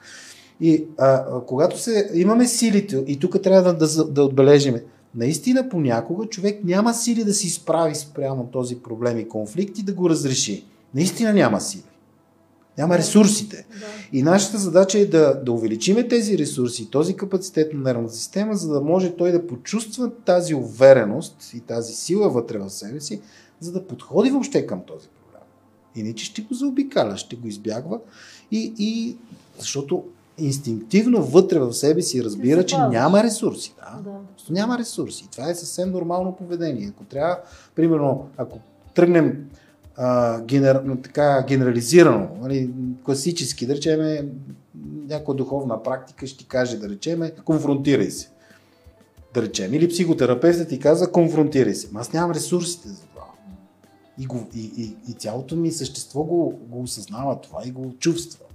И а, когато се, имаме силите, и тук трябва да, да, да отбележим, наистина понякога човек няма сили да се изправи спрямо този проблем и конфликт и да го разреши. Наистина няма сили. Няма ресурсите. Да. И нашата задача е да, да увеличиме тези ресурси, този капацитет на нервната система, за да може той да почувства тази увереност и тази сила вътре в себе си, за да подходи въобще към този проблем. Иначе ще го заобикаля, ще го избягва и, и защото инстинктивно вътре в себе си разбира, че няма ресурси. Да? Да. Просто няма ресурси. Това е съвсем нормално поведение. Ако трябва, примерно, ако тръгнем а, генер, така, генерализирано, нали, класически, да речеме, някаква духовна практика ще ти каже, да речеме, конфронтирай се. Да речем. Или психотерапевтът ти казва, конфронтирай се. аз нямам ресурсите за това. И, го, и, и, и цялото ми същество го, го осъзнава това и го чувства.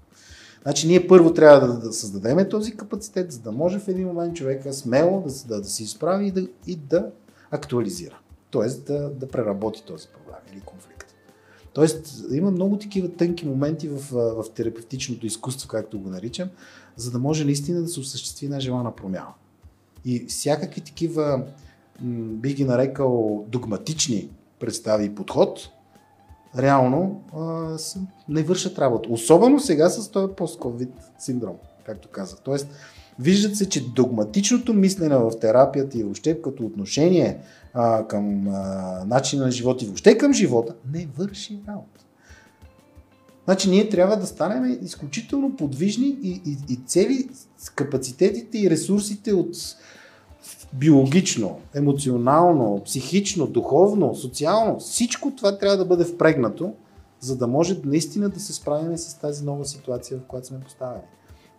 Значи ние първо трябва да, да създадем този капацитет, за да може в един момент човека смело да, да, да се изправи и да, и да актуализира. Тоест да, да преработи този проблем или конфликт. Тоест, има много такива тънки моменти в, в терапевтичното изкуство, както го наричам, за да може наистина да се осъществи една желана промяна. И всякакви такива, бих ги нарекал, догматични представи и подход, реално а, не вършат работа. Особено сега с този пост-ковид синдром, както казах. Тоест, виждат се, че догматичното мислене в терапията и въобще като отношение а, към а, начина на живота и въобще към живота не върши работа. Значи ние трябва да станем изключително подвижни и, и, и цели капацитетите и ресурсите от биологично, емоционално, психично, духовно, социално, всичко това трябва да бъде впрегнато, за да може наистина да се справим с тази нова ситуация, в която сме поставени.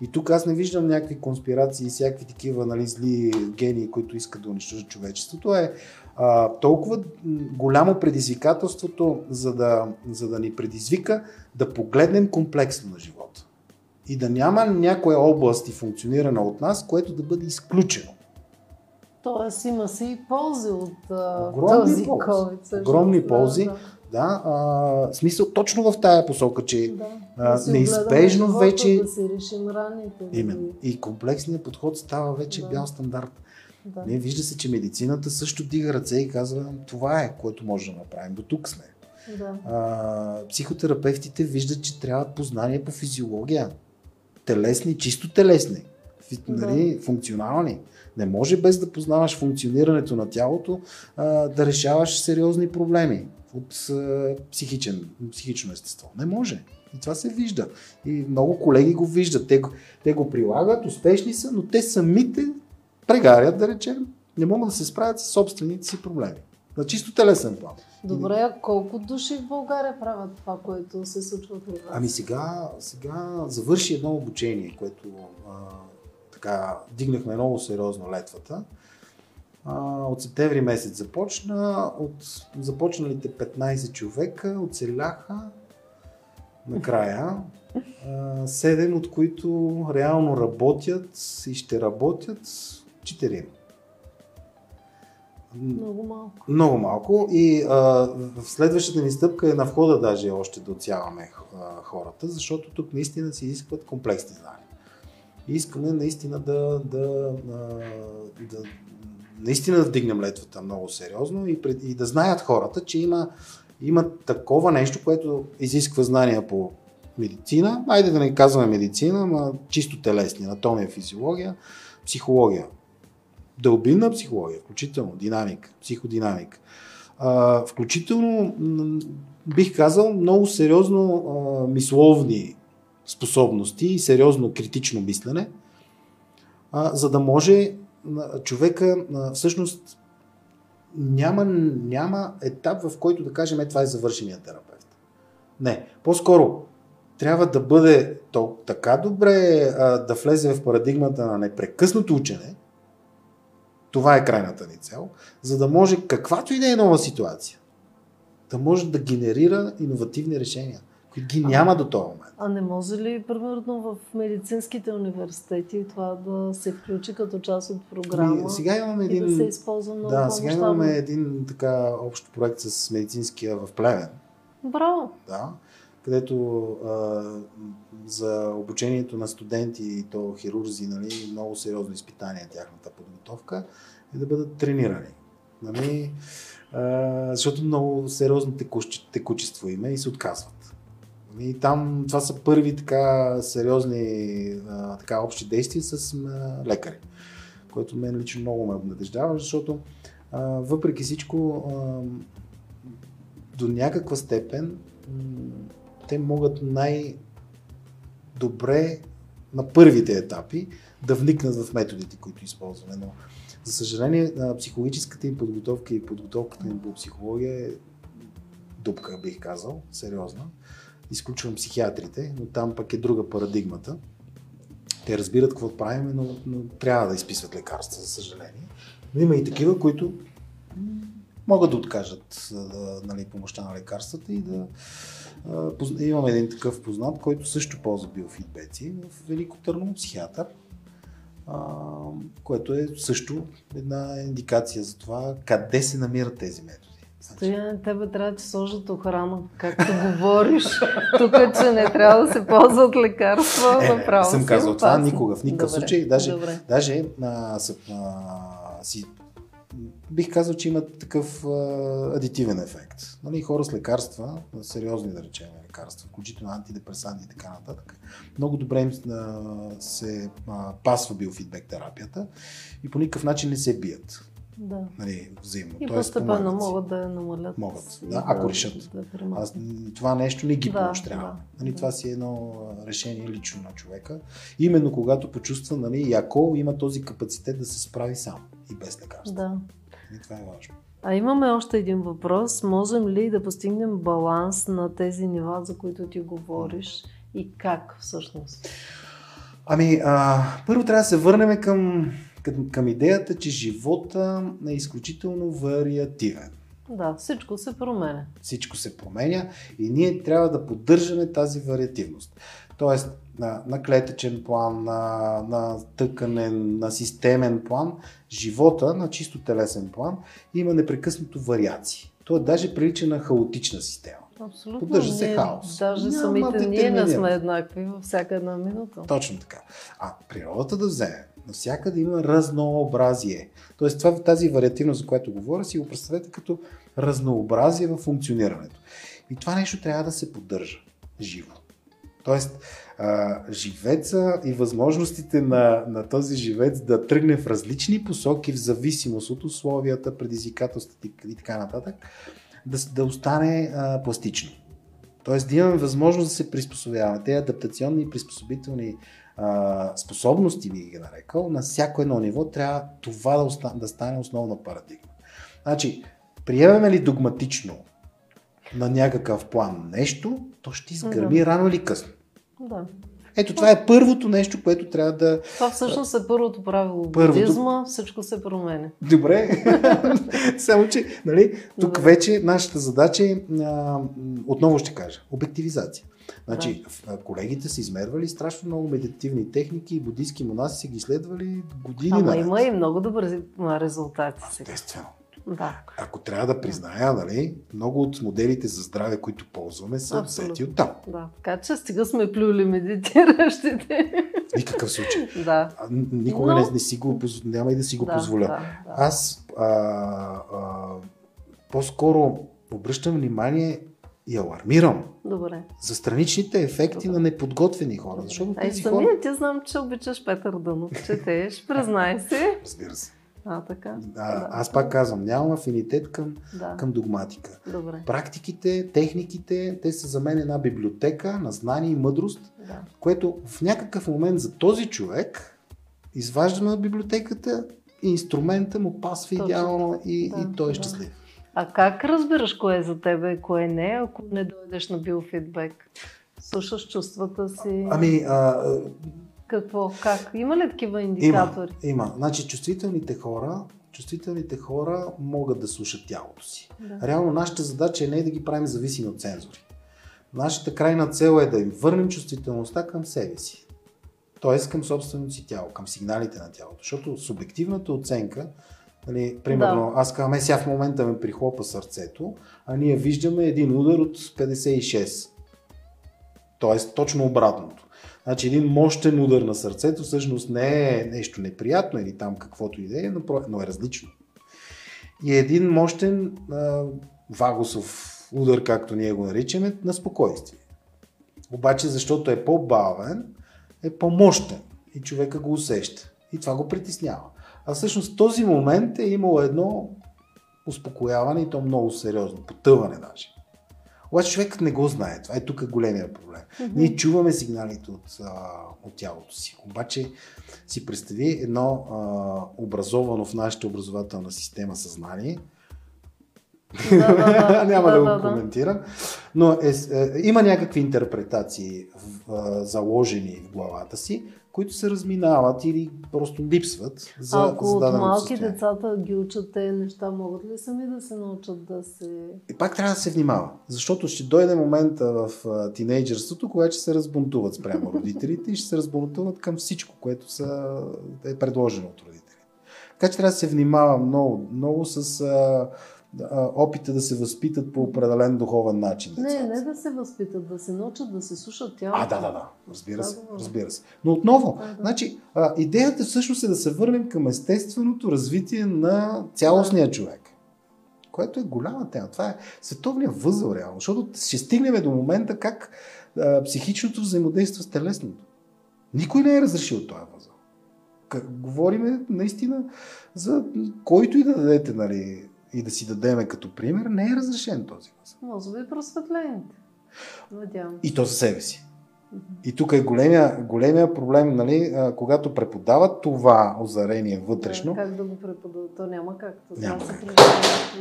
И тук аз не виждам някакви конспирации и всякакви такива нали, зли гении, които искат да унищожат човечеството. Е а, толкова голямо предизвикателството, за да, за да ни предизвика да погледнем комплексно на живота. И да няма някоя област и функционирана от нас, което да бъде изключено. Тоест има си и ползи от Огромни този ползи. COVID. Огромни ползи. Да, да. Да, а, смисъл точно в тая посока, че да, а, да неизбежно живота, вече. Да си решим раните. Именно. И комплексният подход става вече да. бял стандарт. Да. Не, вижда се, че медицината също дига ръце и казва, това е, което може да направим. До тук сме. Да. А, психотерапевтите виждат, че трябват познания по физиология. Телесни, чисто телесни. Да. Нали, функционални. Не може без да познаваш функционирането на тялото а, да решаваш сериозни проблеми психичен, психично естество. Не може. И това се вижда. И много колеги го виждат. Те, те го прилагат, успешни са, но те самите прегарят, да речем, не могат да се справят с собствените си проблеми. На чисто телесен план. Добре, а колко души в България правят това, което се случва при вас? Ами сега, сега завърши едно обучение, което а, така дигнахме много сериозно летвата. От септември месец започна. От започналите 15 човека оцеляха накрая. Седем от които реално работят и ще работят четири. Много малко. Много малко. И а, в следващата ни стъпка е на входа даже още да отсяваме хората, защото тук наистина се изискват комплексни знания. И искаме наистина да, да, да, да наистина да вдигнем летвата много сериозно и, пред, и да знаят хората, че има, има такова нещо, което изисква знания по медицина, айде да не казваме медицина, но чисто телесни, анатомия, физиология, психология. Дълбинна психология, включително динамика, психодинамика. Включително, бих казал, много сериозно мисловни способности и сериозно критично мислене, за да може човека всъщност няма, няма етап, в който да кажем, е, това е завършения терапевт. Не. По-скоро трябва да бъде то, така добре а, да влезе в парадигмата на непрекъснато учене, това е крайната ни цел, за да може каквато и да е нова ситуация, да може да генерира иновативни решения които ги няма а, до този момент. А не може ли, примерно, в медицинските университети това да се включи като част от програма? И, ами, сега имаме един... да се използва много Да, сега имаме един така общ проект с медицинския в Плевен. Браво! Да, където а, за обучението на студенти и то хирурзи, нали, много сериозно изпитание тяхната подготовка е да бъдат тренирани. Нали, а, защото много сериозно текучество има и се отказват. И там това са първи така сериозни така общи действия с лекари, което мен лично много ме обнадеждава, защото въпреки всичко до някаква степен те могат най-добре на първите етапи да вникнат в методите, които използваме. Но, за съжаление, психологическата им подготовка и подготовката им по психология е дупка, бих казал, сериозна изключвам психиатрите, но там пък е друга парадигмата. Те разбират какво правим, но, но трябва да изписват лекарства, за съжаление. Но има и такива, които могат да откажат нали, помощта на лекарствата и да а, имам един такъв познат, който също ползва биофидбеци в Велико Търново, психиатър, а, което е също една индикация за това къде се намират тези методи. Стояне, тебе трябва да сложат охрана, както говориш. Тук, че не трябва да се ползват лекарства, е, направо. Не съм казал това никога, в никакъв Добре. случай. Даже, Добре. даже а, а, си бих казал, че има такъв а, адитивен ефект. Нали, хора с лекарства, сериозни да речем лекарства, включително антидепресанти и така нататък, много добре им а, се а, пасва биофидбек терапията и по никакъв начин не се бият. Да. Нали, взаимно. И постепенно могат да я намалят. Могат, да, ако решат. Да. Аз, това нещо не ги Да, поощрява. да, нали, да. Това си е едно решение лично на човека. Именно когато почувства, нали, и ако има този капацитет да се справи сам и без лекарство. да. И това е важно. А имаме още един въпрос. Можем ли да постигнем баланс на тези нива, за които ти говориш и как всъщност? Ами, а, първо трябва да се върнем към, към, към идеята, че живота е изключително вариативен. Да, всичко се променя. Всичко се променя и ние трябва да поддържаме тази вариативност. Тоест, на, на клетъчен план, на, на тъканен, на системен план, живота на чисто телесен план има непрекъснато вариации. Той даже прилича на хаотична система. Абсолютно. Поддържа се Ние- хаос. Даже Няма самите ние не сме еднакви във всяка една минута. Точно така. А природата да вземе, навсякъде има разнообразие. Тоест това, тази вариативност, за която говоря, си го представете като разнообразие в функционирането. И това нещо трябва да се поддържа живо. Тоест, а, живеца и възможностите на, на този живец да тръгне в различни посоки в зависимост от условията, предизвикателствата и, така нататък, да, да остане а, пластично. Тоест да имаме възможност да се приспособяваме. Те адаптационни и приспособителни а, способности, би ги нарекал, на всяко едно ниво трябва това да, оста, да стане основна парадигма. Значи, приемаме ли догматично на някакъв план нещо, то ще изгърми рано или късно. Да. Ето това е първото нещо, което трябва да... Това всъщност е първото правило в Първото. будизма. Всичко се променя. Добре. Само, че нали, тук Добре. вече нашата задача е, а, отново ще кажа, обективизация. Значи, в- а, колегите са измервали страшно много медитативни техники и буддийски монаси са ги следвали години Ама наред. има и много добри а, резултати. Естествено. Да. Ако трябва да призная, нали, много от моделите за здраве, които ползваме, са Абсолютно. взети от там. Да, така че стига сме плюли медитиращите. Никакъв случай. да. Никога Но- не, не си го, няма и да си го да, позволя. Да, да. Аз а, а, по-скоро обръщам внимание и алармирам Добре. за страничните ефекти Добре. на неподготвени хора. Защото Ай, тези хора... самия ти знам, че обичаш Петър Дънов. Четеш, признай се. Разбира се. А, така. А, Да. аз пак казвам, нямам афинитет към, Да. към догматика. Добре. Практиките, техниките, те са за мен една библиотека на знание и мъдрост, Да. което в някакъв момент за този човек изваждаме от библиотеката и инструмента му пасва Точно идеално и, Да, и той е да. А как разбираш кое е за тебе, кое не, ако не дойдеш на биофидбек? Слушаш чувствата си? Ами, а, Какво? Как? Има ли такива Има, индикатори? има. Значи, чувствителните хора, чувствителните хора могат да слушат тялото си. Да. Реално нашата задача е не да ги правим зависими от цензори. Нашата крайна цел е да им върнем чувствителността към себе си. Тоест към собственото си тяло, към сигналите на тялото. Защото субективната оценка, нали, примерно, аз казвам, е, сега в момента ме прихлопа сърцето, а ние виждаме един удар от 56. Тоест точно обратното. Значи един мощен удар на сърцето всъщност не е нещо неприятно или там каквото и да е, но е различно. И един мощен а, вагусов удар, както ние го наричаме, на спокойствие. Обаче, защото е по-бавен, е по-мощен и човека го усеща. И това го притеснява. А всъщност в този момент е имало едно успокояване и то много сериозно, потъване даже. Обаче човекът не го знае. Това е тук големия проблем. Ние чуваме сигналите от, а, от тялото си. Обаче си представи едно а, образовано в нашата образователна система съзнание. Няма да, го коментирам. Но е, е, има някакви интерпретации в, а, заложени в главата си, които се разминават или просто липсват за, А ако от малки състояние. децата ги учат те неща, могат ли сами да се научат да се... И пак трябва да се внимава, защото ще дойде момента в а, тинейджърството, когато ще се разбунтуват спрямо родителите и ще се разбунтуват към всичко, което са, е предложено от родителите. Така че трябва да се внимава много, много с опита да се възпитат по определен духовен начин. Не, децата. не да се възпитат, да се научат да се слушат тялото. А, да, да, да. Разбира се. Разбира се. Но отново, да, да. Значи, а, идеята всъщност е да се върнем към естественото развитие на цялостния да. човек. Което е голяма тема. Това е световният възел, реално. Защото ще стигнем до момента как а, психичното взаимодейства с телесното. Никой не е разрешил този възел. Говориме наистина за който и да дадете, нали, и да си дадеме като пример, не е разрешен този възел. Може би просветлените. Надявам. И то за себе си. И тук е големия, големия проблем, нали, когато преподават това озарение вътрешно. Да, как да го преподават? То няма как. То няма как.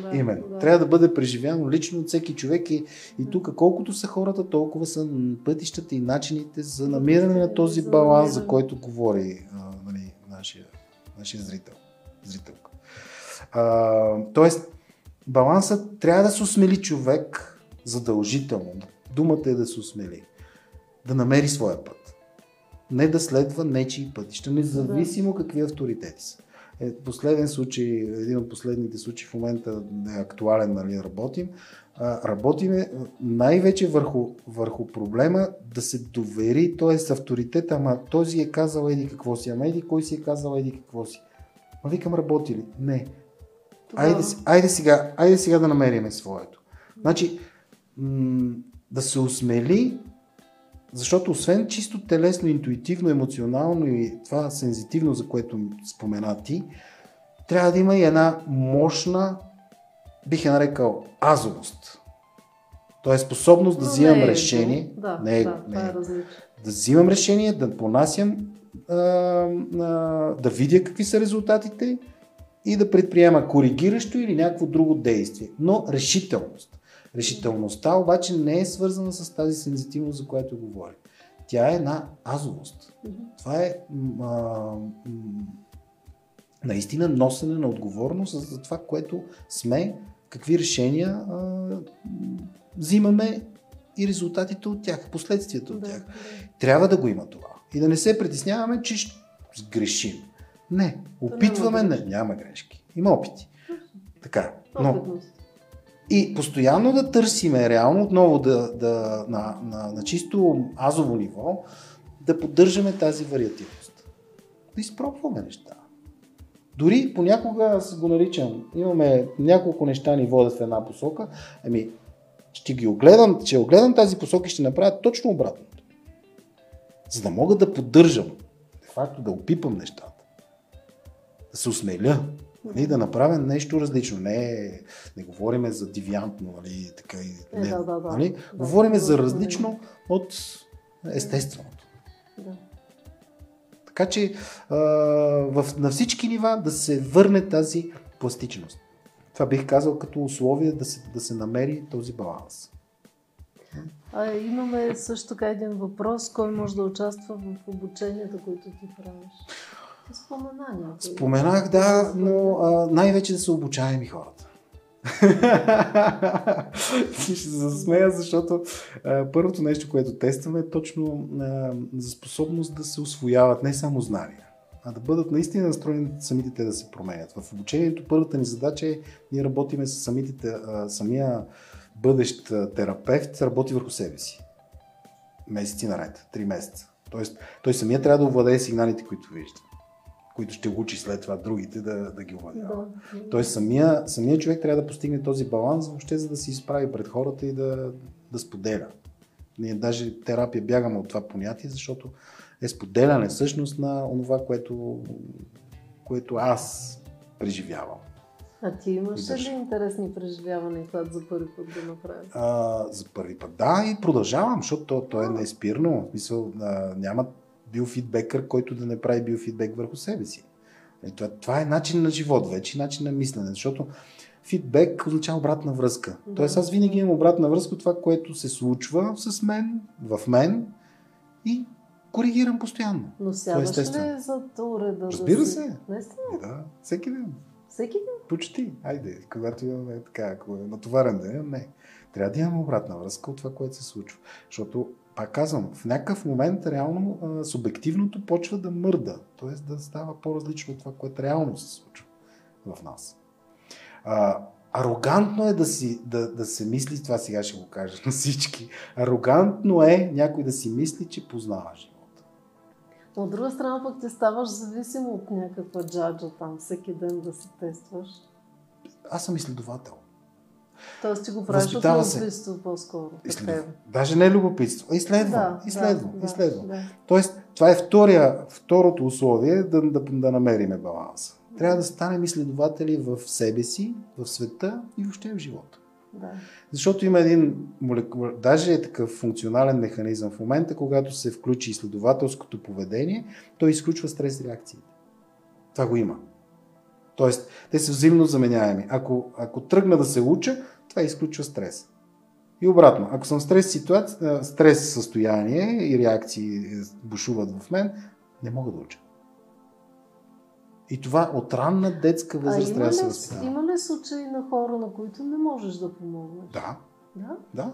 Да, Именно. Да. Трябва да бъде преживяно лично от всеки човек и, и тук колкото са хората, толкова са пътищата и начините за намиране на този баланс, за който говори нали, нашия, нашия зрител. зрителка. А, тоест, балансът трябва да се усмели човек задължително. Думата е да се усмели да намери своя път. Не да следва нечии пътища, независимо какви авторитети са. Е, последен случай, един от последните случаи в момента е актуален, нали, работим. А, работиме най-вече върху, върху проблема да се довери, т.е. авторитета, ама този е казал еди какво си, ама еди кой си е казал еди какво си. Ма викам работи ли? Не. Айде, айде, сега, айде сега да намериме своето. Значи, м- да се осмели защото освен чисто телесно, интуитивно, емоционално и това сензитивно, за което спомена ти, трябва да има и една мощна, бих я нарекал, азовост. Тоест способност да Но взимам е решение. Да, не е, да, не е. е да взимам решение, да понасям, а, а, да видя какви са резултатите и да предприема коригиращо или някакво друго действие. Но решителност. Решителността обаче не е свързана с тази сензитивност, за която говорим. Тя е една азовост. Това е а, наистина носене на отговорност за това, което сме, какви решения а, взимаме и резултатите от тях, последствията от тях. Трябва да го има това. И да не се притесняваме, че ще сгрешим. Не, опитваме, не, няма грешки. Има опити. Така, но и постоянно да търсиме, реално отново да, да, на, на, на чисто азово ниво, да поддържаме тази вариативност. Да изпробваме неща. Дори понякога аз го наричам, имаме няколко неща ни водят в една посока, ами ще ги огледам, ще огледам тази посока и ще направя точно обратното. За да мога да поддържам, де факто да опипам нещата, се осмеля, Нали, да направим нещо различно. Не, не говорим за девиантно, нали, така и. Е, не, да, да, да. Нали? Да, говорим да, за различно да. от естественото. Да. Така че а, в, на всички нива да се върне тази пластичност. Това бих казал като условие да се, да се намери този баланс. А, имаме също така един въпрос. Кой може да участва в обученията, които ти правиш? Спомена някой. Споменах, да, но а, най-вече да са обучаеми хората. ще се засмея, защото а, първото нещо, което тестваме е точно а, за способност да се освояват не само знания, а да бъдат наистина настроени самите те да се променят. В обучението първата ни задача е ние работиме с самите, а, самия бъдещ терапевт, работи върху себе си. Месеци наред, три месеца. Тоест, той самия трябва да овладее сигналите, които вижда които ще учи след това другите да, да ги овладява. Да. Тоест самия, самия човек трябва да постигне този баланс въобще, за да се изправи пред хората и да, да споделя. Ние даже терапия бягаме от това понятие, защото е споделяне всъщност на това, което, което аз преживявам. А ти имаш ли интересни преживявания, когато за първи път го направиш? А, за първи път, да, и продължавам, защото то, то е неспирно. Мисъл, а, няма биофидбекър, който да не прави биофидбек върху себе си. Е, това, това е начин на живот вече, начин на мислене, защото фидбек означава обратна връзка. Да. Тоест аз винаги имам обратна връзка от това, което се случва с мен, в мен и коригирам постоянно. Но сядаш ли за уреда? Разбира да се. Наистина? Е, да, всеки ден. Всеки ден? Почти. Айде, когато имаме така, ако е натоварен ден, не. Трябва да имаме обратна връзка от това, което се случва. Защото пак казвам, в някакъв момент реално а, субективното почва да мърда, т.е. да става по-различно от това, което реално се случва в нас. А, Арогантно е да, си, да, да се мисли, това сега ще го кажа на всички, арогантно е някой да си мисли, че познава живота. От друга страна пък ти ставаш зависим от някаква джаджа там, всеки ден да се тестваш. Аз съм изследовател. Тоест ти го правиш от любопитство по-скоро. Изследва. Даже не е любопитство, а изследвам. Да, изследвам, да, изследвам. Да. Тоест, това е втория, второто условие да, да, да намериме баланса. Трябва да станем изследователи в себе си, в света и въобще в живота. Да. Защото има един молекул... даже е такъв функционален механизъм в момента, когато се включи изследователското поведение, той изключва стрес реакциите. Това го има. Тоест, те са взаимно заменяеми. Ако, ако тръгна да се уча, това изключва стрес. И обратно, ако съм стрес, ситуация, стрес състояние и реакции бушуват в мен, не мога да уча. И това от ранна детска възраст трябва да се възпитава. Има ли случаи на хора, на които не можеш да помогнеш? Да. Да? да.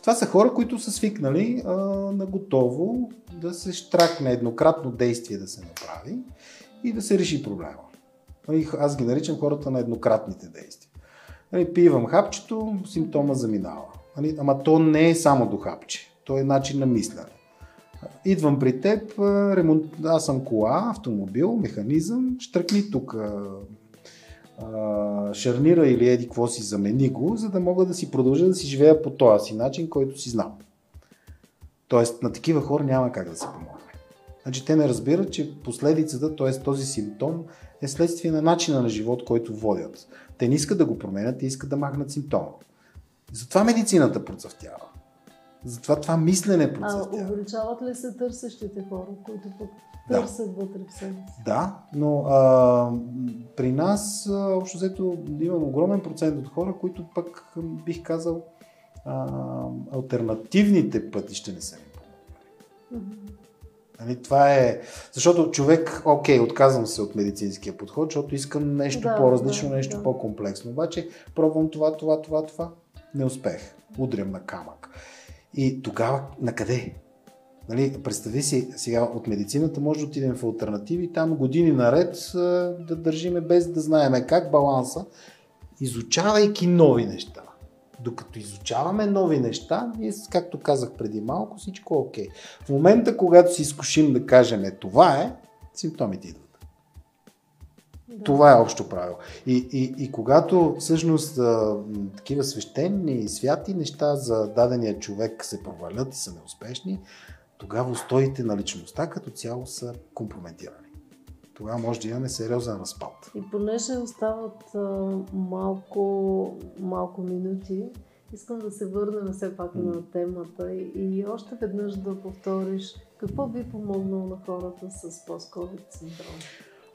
Това са хора, които са свикнали а, на готово да се штракне еднократно действие да се направи и да се реши проблема. Аз ги наричам хората на еднократните действия. Нали, пивам хапчето, симптома заминава. Нали, ама то не е само до хапче. То е начин на мислене. Идвам при теб, ремонт... аз съм кола, автомобил, механизъм, штръкни тук шарнира или еди какво си, замени го, за да мога да си продължа да си живея по този си начин, който си знам. Тоест, на такива хора няма как да се помогне. Значи те не разбират, че последицата, т.е. този симптом е следствие на начина на живот, който водят. Те не искат да го променят, те искат да махнат симптома. Затова медицината процъфтява. Затова това мислене процъфтява. А увеличават ли се търсещите хора, които пък търсят вътре в себе си? Да, но а, при нас общо взето имам огромен процент от хора, които пък бих казал а, альтернативните пътища не са ми помогнали. Mm-hmm. Нали, това е... Защото човек, окей, отказвам се от медицинския подход, защото искам нещо да, по-различно, да, нещо да. по-комплексно. Обаче пробвам това, това, това, това. Не успех. Удрям на камък. И тогава на къде? Нали, представи си, сега от медицината може да отидем в альтернативи, там години наред да държиме без да знаеме как баланса, изучавайки нови неща докато изучаваме нови неща, ние, както казах преди малко, всичко е окей. В момента, когато си изкушим да кажем е, това е, симптомите идват. Да. Това е общо правило. И, и, и когато всъщност а, такива свещени и святи неща за дадения човек се провалят и са неуспешни, тогава устоите на личността като цяло са компрометирани тогава може да имаме сериозен разпад. И понеже остават а, малко, малко минути, искам да се върнем все пак mm. на темата и, и още веднъж да повториш какво би помогнало на хората с пост-ковид синдром?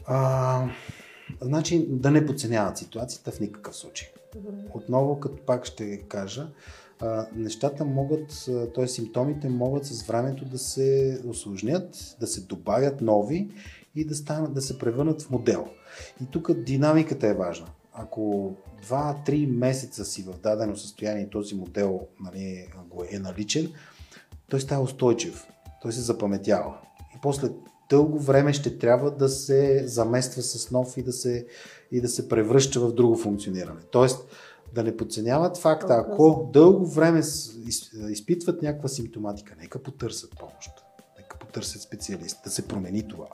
А, значи да не подценяват ситуацията в никакъв случай. Добре. Отново, като пак ще кажа, а, нещата могат, т.е. симптомите могат с времето да се осложнят, да се добавят нови и да, станат, да се превърнат в модел. И тук динамиката е важна. Ако 2-3 месеца си в дадено състояние този модел нали, е наличен, той става устойчив, той се запаметява. И после дълго време ще трябва да се замества с нов и да се, и да се превръща в друго функциониране. Тоест, да не подценяват факта, ако дълго време изпитват някаква симптоматика, нека потърсят помощ, нека потърсят специалист, да се промени това.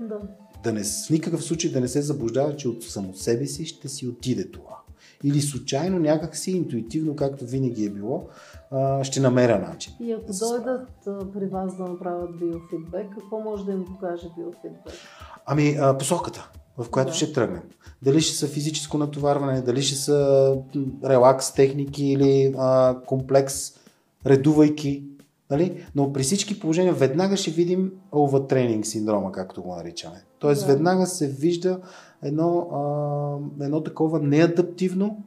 Да. да не, в никакъв случай да не се заблуждава, че от само себе си ще си отиде това. Или случайно, някакси интуитивно, както винаги е било, ще намеря начин. И ако да дойдат при вас да направят биофидбек, какво може да им покаже биофидбек? Ами, посоката, в която да. ще тръгнем. Дали ще са физическо натоварване, дали ще са релакс техники или а, комплекс, редувайки Нали? Но при всички положения веднага ще видим овъртренинг синдрома, както го наричаме. Тоест да. веднага се вижда едно, а, едно такова неадаптивно,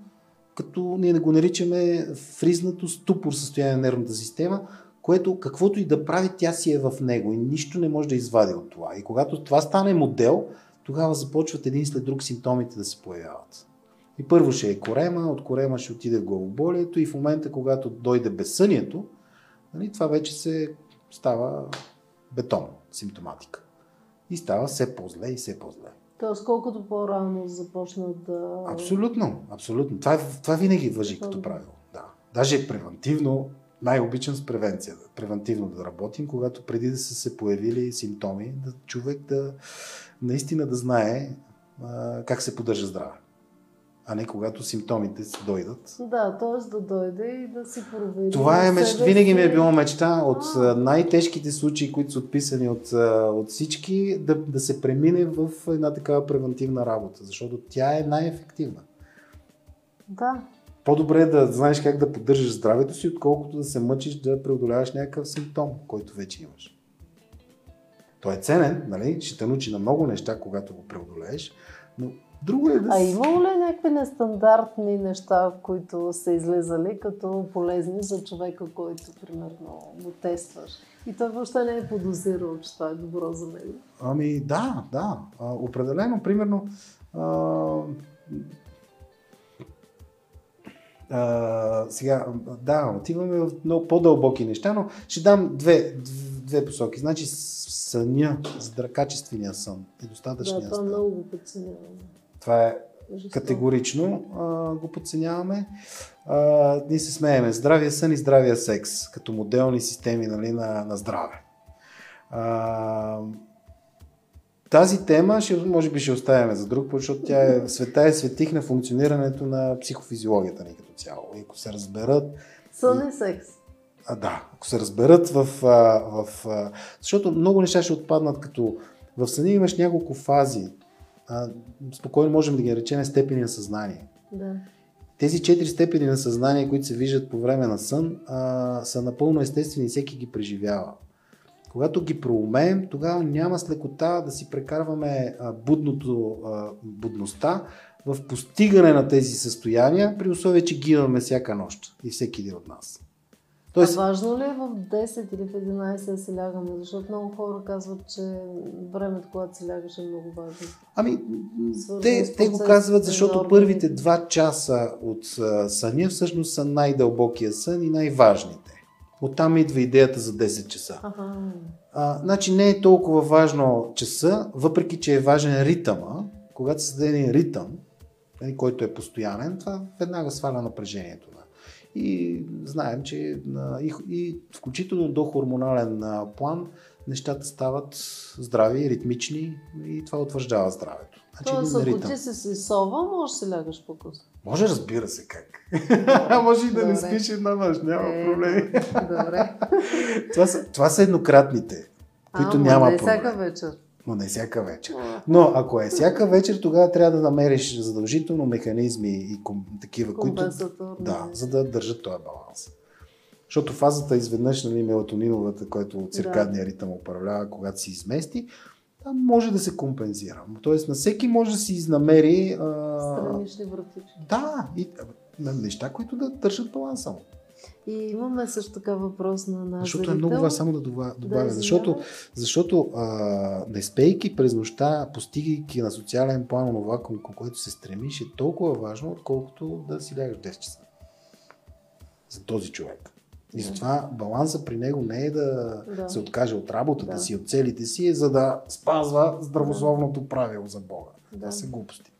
като ние да го наричаме фризнато ступор състояние на нервната система, което каквото и да прави, тя си е в него и нищо не може да извади от това. И когато това стане модел, тогава започват един след друг симптомите да се появяват. И първо ще е корема, от корема ще отиде главоболието и в момента, когато дойде безсънието, нали, това вече се става бетон, симптоматика. И става все по-зле и все по-зле. Тоест, колкото по-рано започнат да... Абсолютно, абсолютно. Това, това винаги въжи като правило. Да. Даже превентивно, най-обичам с превенция, превентивно да работим, когато преди да са се появили симптоми, да човек да наистина да знае а, как се поддържа здраве. А не когато симптомите си дойдат. Да, т.е. да дойде и да си провери. Това е меч... винаги ми е било мечта от най-тежките случаи, които са отписани от, от всички, да, да се премине в една такава превентивна работа, защото тя е най-ефективна. Да, По-добре е да знаеш как да поддържаш здравето си, отколкото да се мъчиш да преодоляваш някакъв симптом, който вече имаш. Той е ценен, нали? ще те научи на много неща, когато го преодолееш, но друго е да... А имало ли някакви нестандартни неща, които са излезали като полезни за човека, който, примерно, го тестваш? И той въобще не е подозирал, че това е добро за него. Ами да, да. А, определено, примерно, а, а, сега, да, отиваме в много по-дълбоки неща, но ще дам две, дв- две посоки. Значи съня, здра, качествения сън и достатъчния Да, това сън. много го подценяваме. Това е категорично а, го подценяваме. А, ние се смееме. Здравия сън и здравия секс, като моделни системи нали, на, на здраве. А, тази тема ще, може би ще оставяме за друг път, защото тя е, света е светих на функционирането на психофизиологията ни като цяло. И ако се разберат Сън и секс. а, да, ако се разберат в, в... Защото много неща ще отпаднат, като в съня имаш няколко фази. А, спокойно можем да ги наречем степени на съзнание. Да. Тези четири степени на съзнание, които се виждат по време на сън, а, са напълно естествени и всеки ги преживява. Когато ги проумеем, тогава няма с лекота да си прекарваме а, будното, а, будността в постигане на тези състояния, при условие, че ги имаме всяка нощ и всеки един от нас. Тоест... А важно ли е в 10 или в 11 да си лягаме? Защото много хора казват, че времето, когато си лягаш е много важно. Ами, Свързано те, те го казват, защото първите два часа от съня всъщност са най-дълбокия сън и най-важните. Оттам идва идеята за 10 часа. Ага. А, значи не е толкова важно часа, въпреки че е важен ритъма. Когато се даде един ритъм, нали, който е постоянен, това веднага сваля напрежението. И знаем, че и, и включително до хормонален план нещата стават здрави, ритмични и това утвърждава здравето. Значи Тоест, ако ти си си сова, можеш да си лягаш по-късно. Може, разбира се как. Може и да не Добре. спиш една нощ, няма Е, проблеми. Добре. това, са, това са еднократните, които а, няма не проблем. всяка вечер. Но не всяка вечер. Но ако е всяка вечер, тогава трябва да намериш задължително механизми и ком, такива, които... Да, за да държат този баланс. Защото фазата изведнъж, нали, мелатониновата, който циркадния ритъм управлява, когато се измести, там може да се компенсира. Тоест на всеки може да си изнамери а, Странични вратички. да, и, неща, които да държат баланса му. И имаме също така въпрос на нас. Защото е много важно само да добавя, Да, защото, защото а, не спейки през нощта, постигайки на социален план това, към което се стремиш, е толкова важно, отколкото да си лягаш 10 часа. За този човек. И Да. затова баланса при него не е да, Да. се откаже от работата Да. си, от целите си, е за да спазва здравословното правило за Бога. Да. Това са глупости.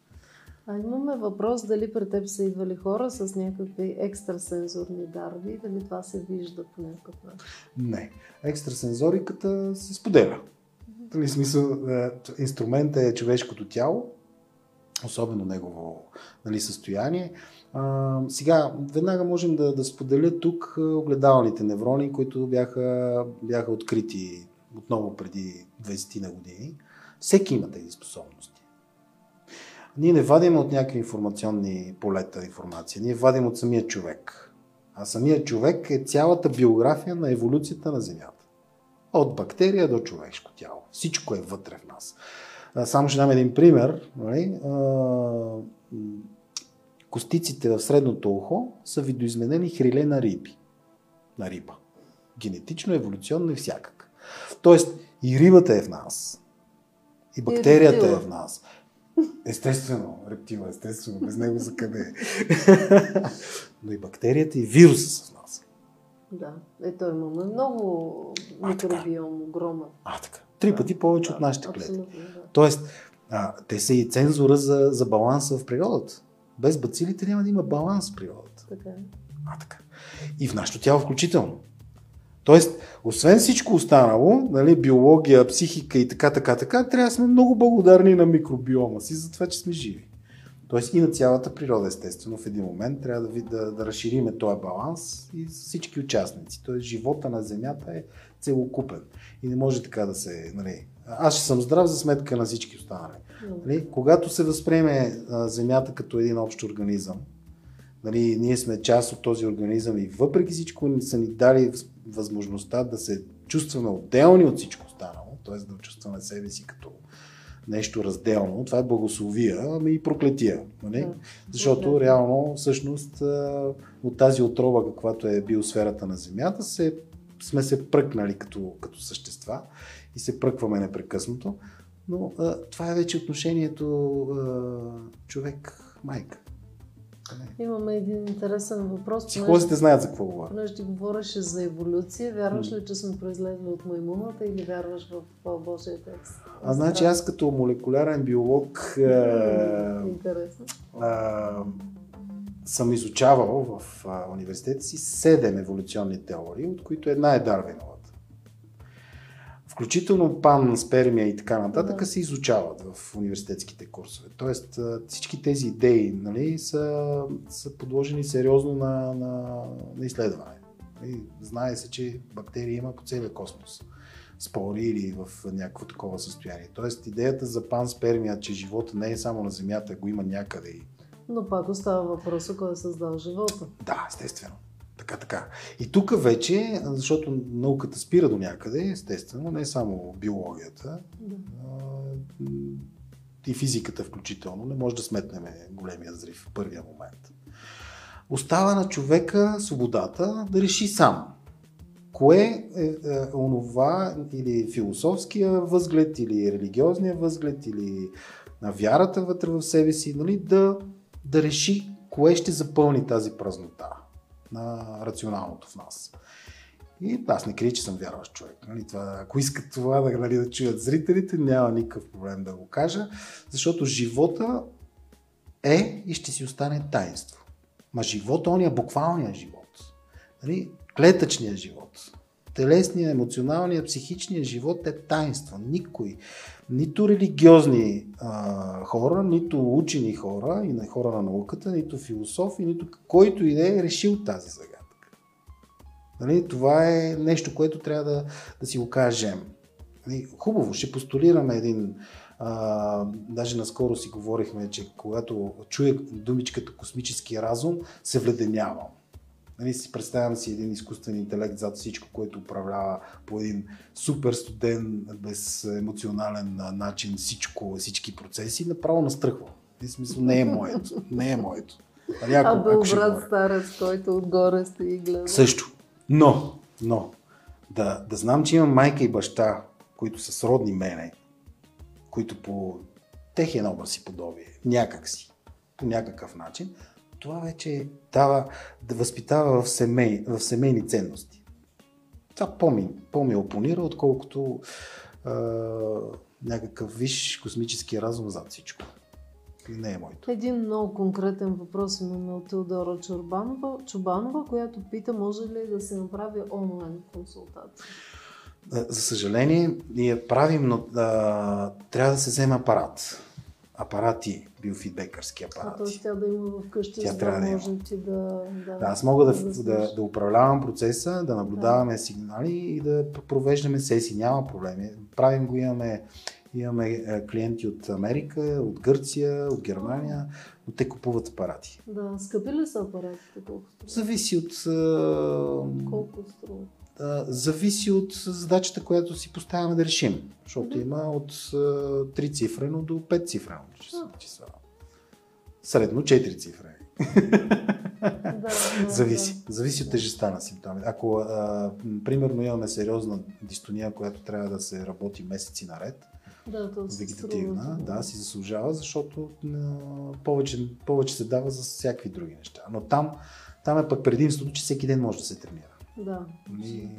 А имаме въпрос дали при теб са идвали хора с някакви екстрасензорни дарби, дали това се вижда по някакъв начин. Не. Екстрасензориката се споделя. Нали, смисъл, е, инструментът е човешкото тяло, особено негово нали, състояние. А, сега, веднага можем да, да споделя тук а, огледалните неврони, които бяха, бяха открити отново преди 20 на години. Всеки има тези способности. Ние не вадим от някакви информационни полета информация, ние вадим от самия човек. А самият човек е цялата биография на еволюцията на Земята. От бактерия до човешко тяло. Всичко е вътре в нас. Само ще дам един пример. Нали? Костиците в средното ухо са видоизменени хриле на риби. На риба. Генетично, еволюционно и всякак. Тоест и рибата е в нас. И бактерията е рептила. в нас. Естествено, рептила, естествено, без него за къде е. Но и бактерията и вируса са в нас. Да, ето имаме много микробиом, огромен. А, така. Три Да, пъти повече Да, от нашите клетки. Да. Тоест, А, те са и цензура за, за баланса в природата. Без бацилите няма да има баланс в природата. Така е. А, така. И в нашето тяло включително. Тоест, освен всичко останало, нали, биология, психика и така, така, така, трябва да сме много благодарни на микробиома си за това, че сме живи. Тоест и на цялата природа, естествено, в един момент трябва да, да, да разшириме този баланс и всички участници. Тоест живота на Земята е целокупен. И не може така да се... Нали, аз ще съм здрав за сметка на всички останали. Нали, когато се възприеме а, Земята като един общ организъм, нали, ние сме част от този организъм и въпреки всичко са ни дали възможността да се чувстваме отделни от всичко останало, т.е. да чувстваме себе си като нещо разделно, това е благословия, ами и проклетия. Нали? Защото реално, всъщност, от тази отрова, каквато е биосферата на Земята, се, сме се пръкнали като, като същества и се пръкваме непрекъснато. Но а, това е вече отношението а, човек-майка. Имаме един интересен въпрос. Психолозите знаят за какво говоря. Понеже ти говориш за еволюция, вярваш ли, че сме произлезли от маймуната или вярваш в Божия текст? А значи аз като молекулярен биолог. А, съм изучавал в университета си седем еволюционни теории, от които една е Дарвинова включително пан, спермия и така нататък, да. се изучават в университетските курсове. Тоест всички тези идеи нали, са, са подложени сериозно на, на, на изследване. И знае се, че бактерии има по целия космос. Спори или в някакво такова състояние. Тоест идеята за панспермия, че живота не е само на Земята, го има някъде. Но пак остава въпроса, кой е създал живота. Да, естествено. Така, така. И тук вече, защото науката спира до някъде, естествено, не само биологията, да. а, и физиката включително, не може да сметнем големия взрив в първия момент. Остава на човека свободата да реши сам. Кое е, е онова или философския възглед, или религиозния възглед, или на вярата вътре в себе си, нали, да, да реши кое ще запълни тази празнота на рационалното в нас. И аз не крия, че съм вярващ човек. Нали, това, ако искат това да, нали, да чуят зрителите, няма никакъв проблем да го кажа, защото живота е и ще си остане таинство. Ма живота, е буквалният живот. Нали, клетъчният живот. Телесният, емоционалният, психичният живот е таинство. Никой, нито религиозни а, хора, нито учени хора и на хора на науката, нито философи, нито който и да е решил тази загадка. Нали? Това е нещо, което трябва да, да си го кажем. Нали? Хубаво, ще постулираме един. А, даже наскоро си говорихме, че когато чуя думичката космически разум, се вледенявам. Нали, си представям си един изкуствен интелект зад всичко, което управлява по един супер студен, беземоционален начин всичко, всички процеси, направо настръхва. В смисъл не е моето. Не е моето. Ако, а бил брат старец, който отгоре стои и гледа. Също. Но, но, да, да знам, че имам майка и баща, които са сродни мене, които по техен образ и подобие, някак си, по някакъв начин, това вече дава да възпитава в, семей, в семейни ценности. Това по-ми, по-ми опонира, отколкото а, някакъв виш космически разум зад всичко. Не е моето. Един много конкретен въпрос имаме от Теодора Чурбанова, Чубанова, която пита, може ли да се направи онлайн консултация? За съжаление, ние правим, но а, трябва да се вземе апарат апарати, биофидбекърски апарати. А т.е. тя да има вкъщи, тя за трябва да може ти да... Да, да аз мога да, да, да, да управлявам процеса, да наблюдаваме да. сигнали и да провеждаме сесии. Няма проблеми. Правим го, имаме, имаме е, клиенти от Америка, от Гърция, от Германия, но те купуват апарати. Да, скъпи ли са апаратите? Колко Зависи от... Колко струва? Зависи от задачата, която си поставяме да решим. Защото mm-hmm. има от 3 цифрено до 5 цифрено числа. Средно 4 цифрени. да, Зависи. Да. Зависи от тежестта на симптомите. Ако, а, примерно, имаме сериозна дистония, която трябва да се работи месеци наред, да, вегетативна, струва, да, си заслужава, защото а, повече, повече се дава за всякакви други неща. Но там, там е пък предимството, че всеки ден може да се тренира. Да. И,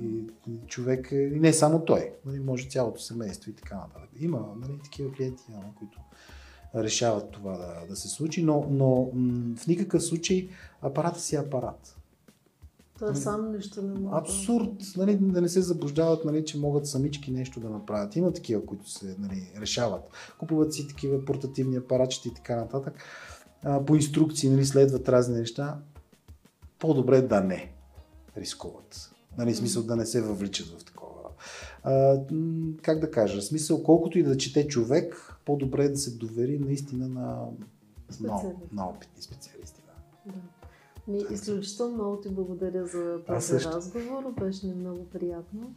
и, и човек, и не само той, нали, може цялото семейство и така нататък. Има нали, такива клиенти, нали, които решават това да, да се случи, но, но м- в никакъв случай апарата си е апарат. Той сам нищо не може. Абсурд, нали, да не се заблуждават, нали, че могат самички нещо да направят. Има такива, които се нали, решават. Купуват си такива портативни апаратчета и така нататък. А, по инструкции нали, следват разни неща. По-добре да не рискуват. Нали, смисъл да не се въвличат в такова. А, как да кажа, смисъл, колкото и да чете човек, по-добре е да се довери наистина на, на, на опитни специалисти. Да. да. Ми, изключително много ти благодаря за този разговор. Беше ми много приятно.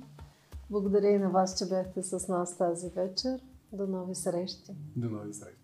Благодаря и на вас, че бяхте с нас тази вечер. До нови срещи. До нови срещи.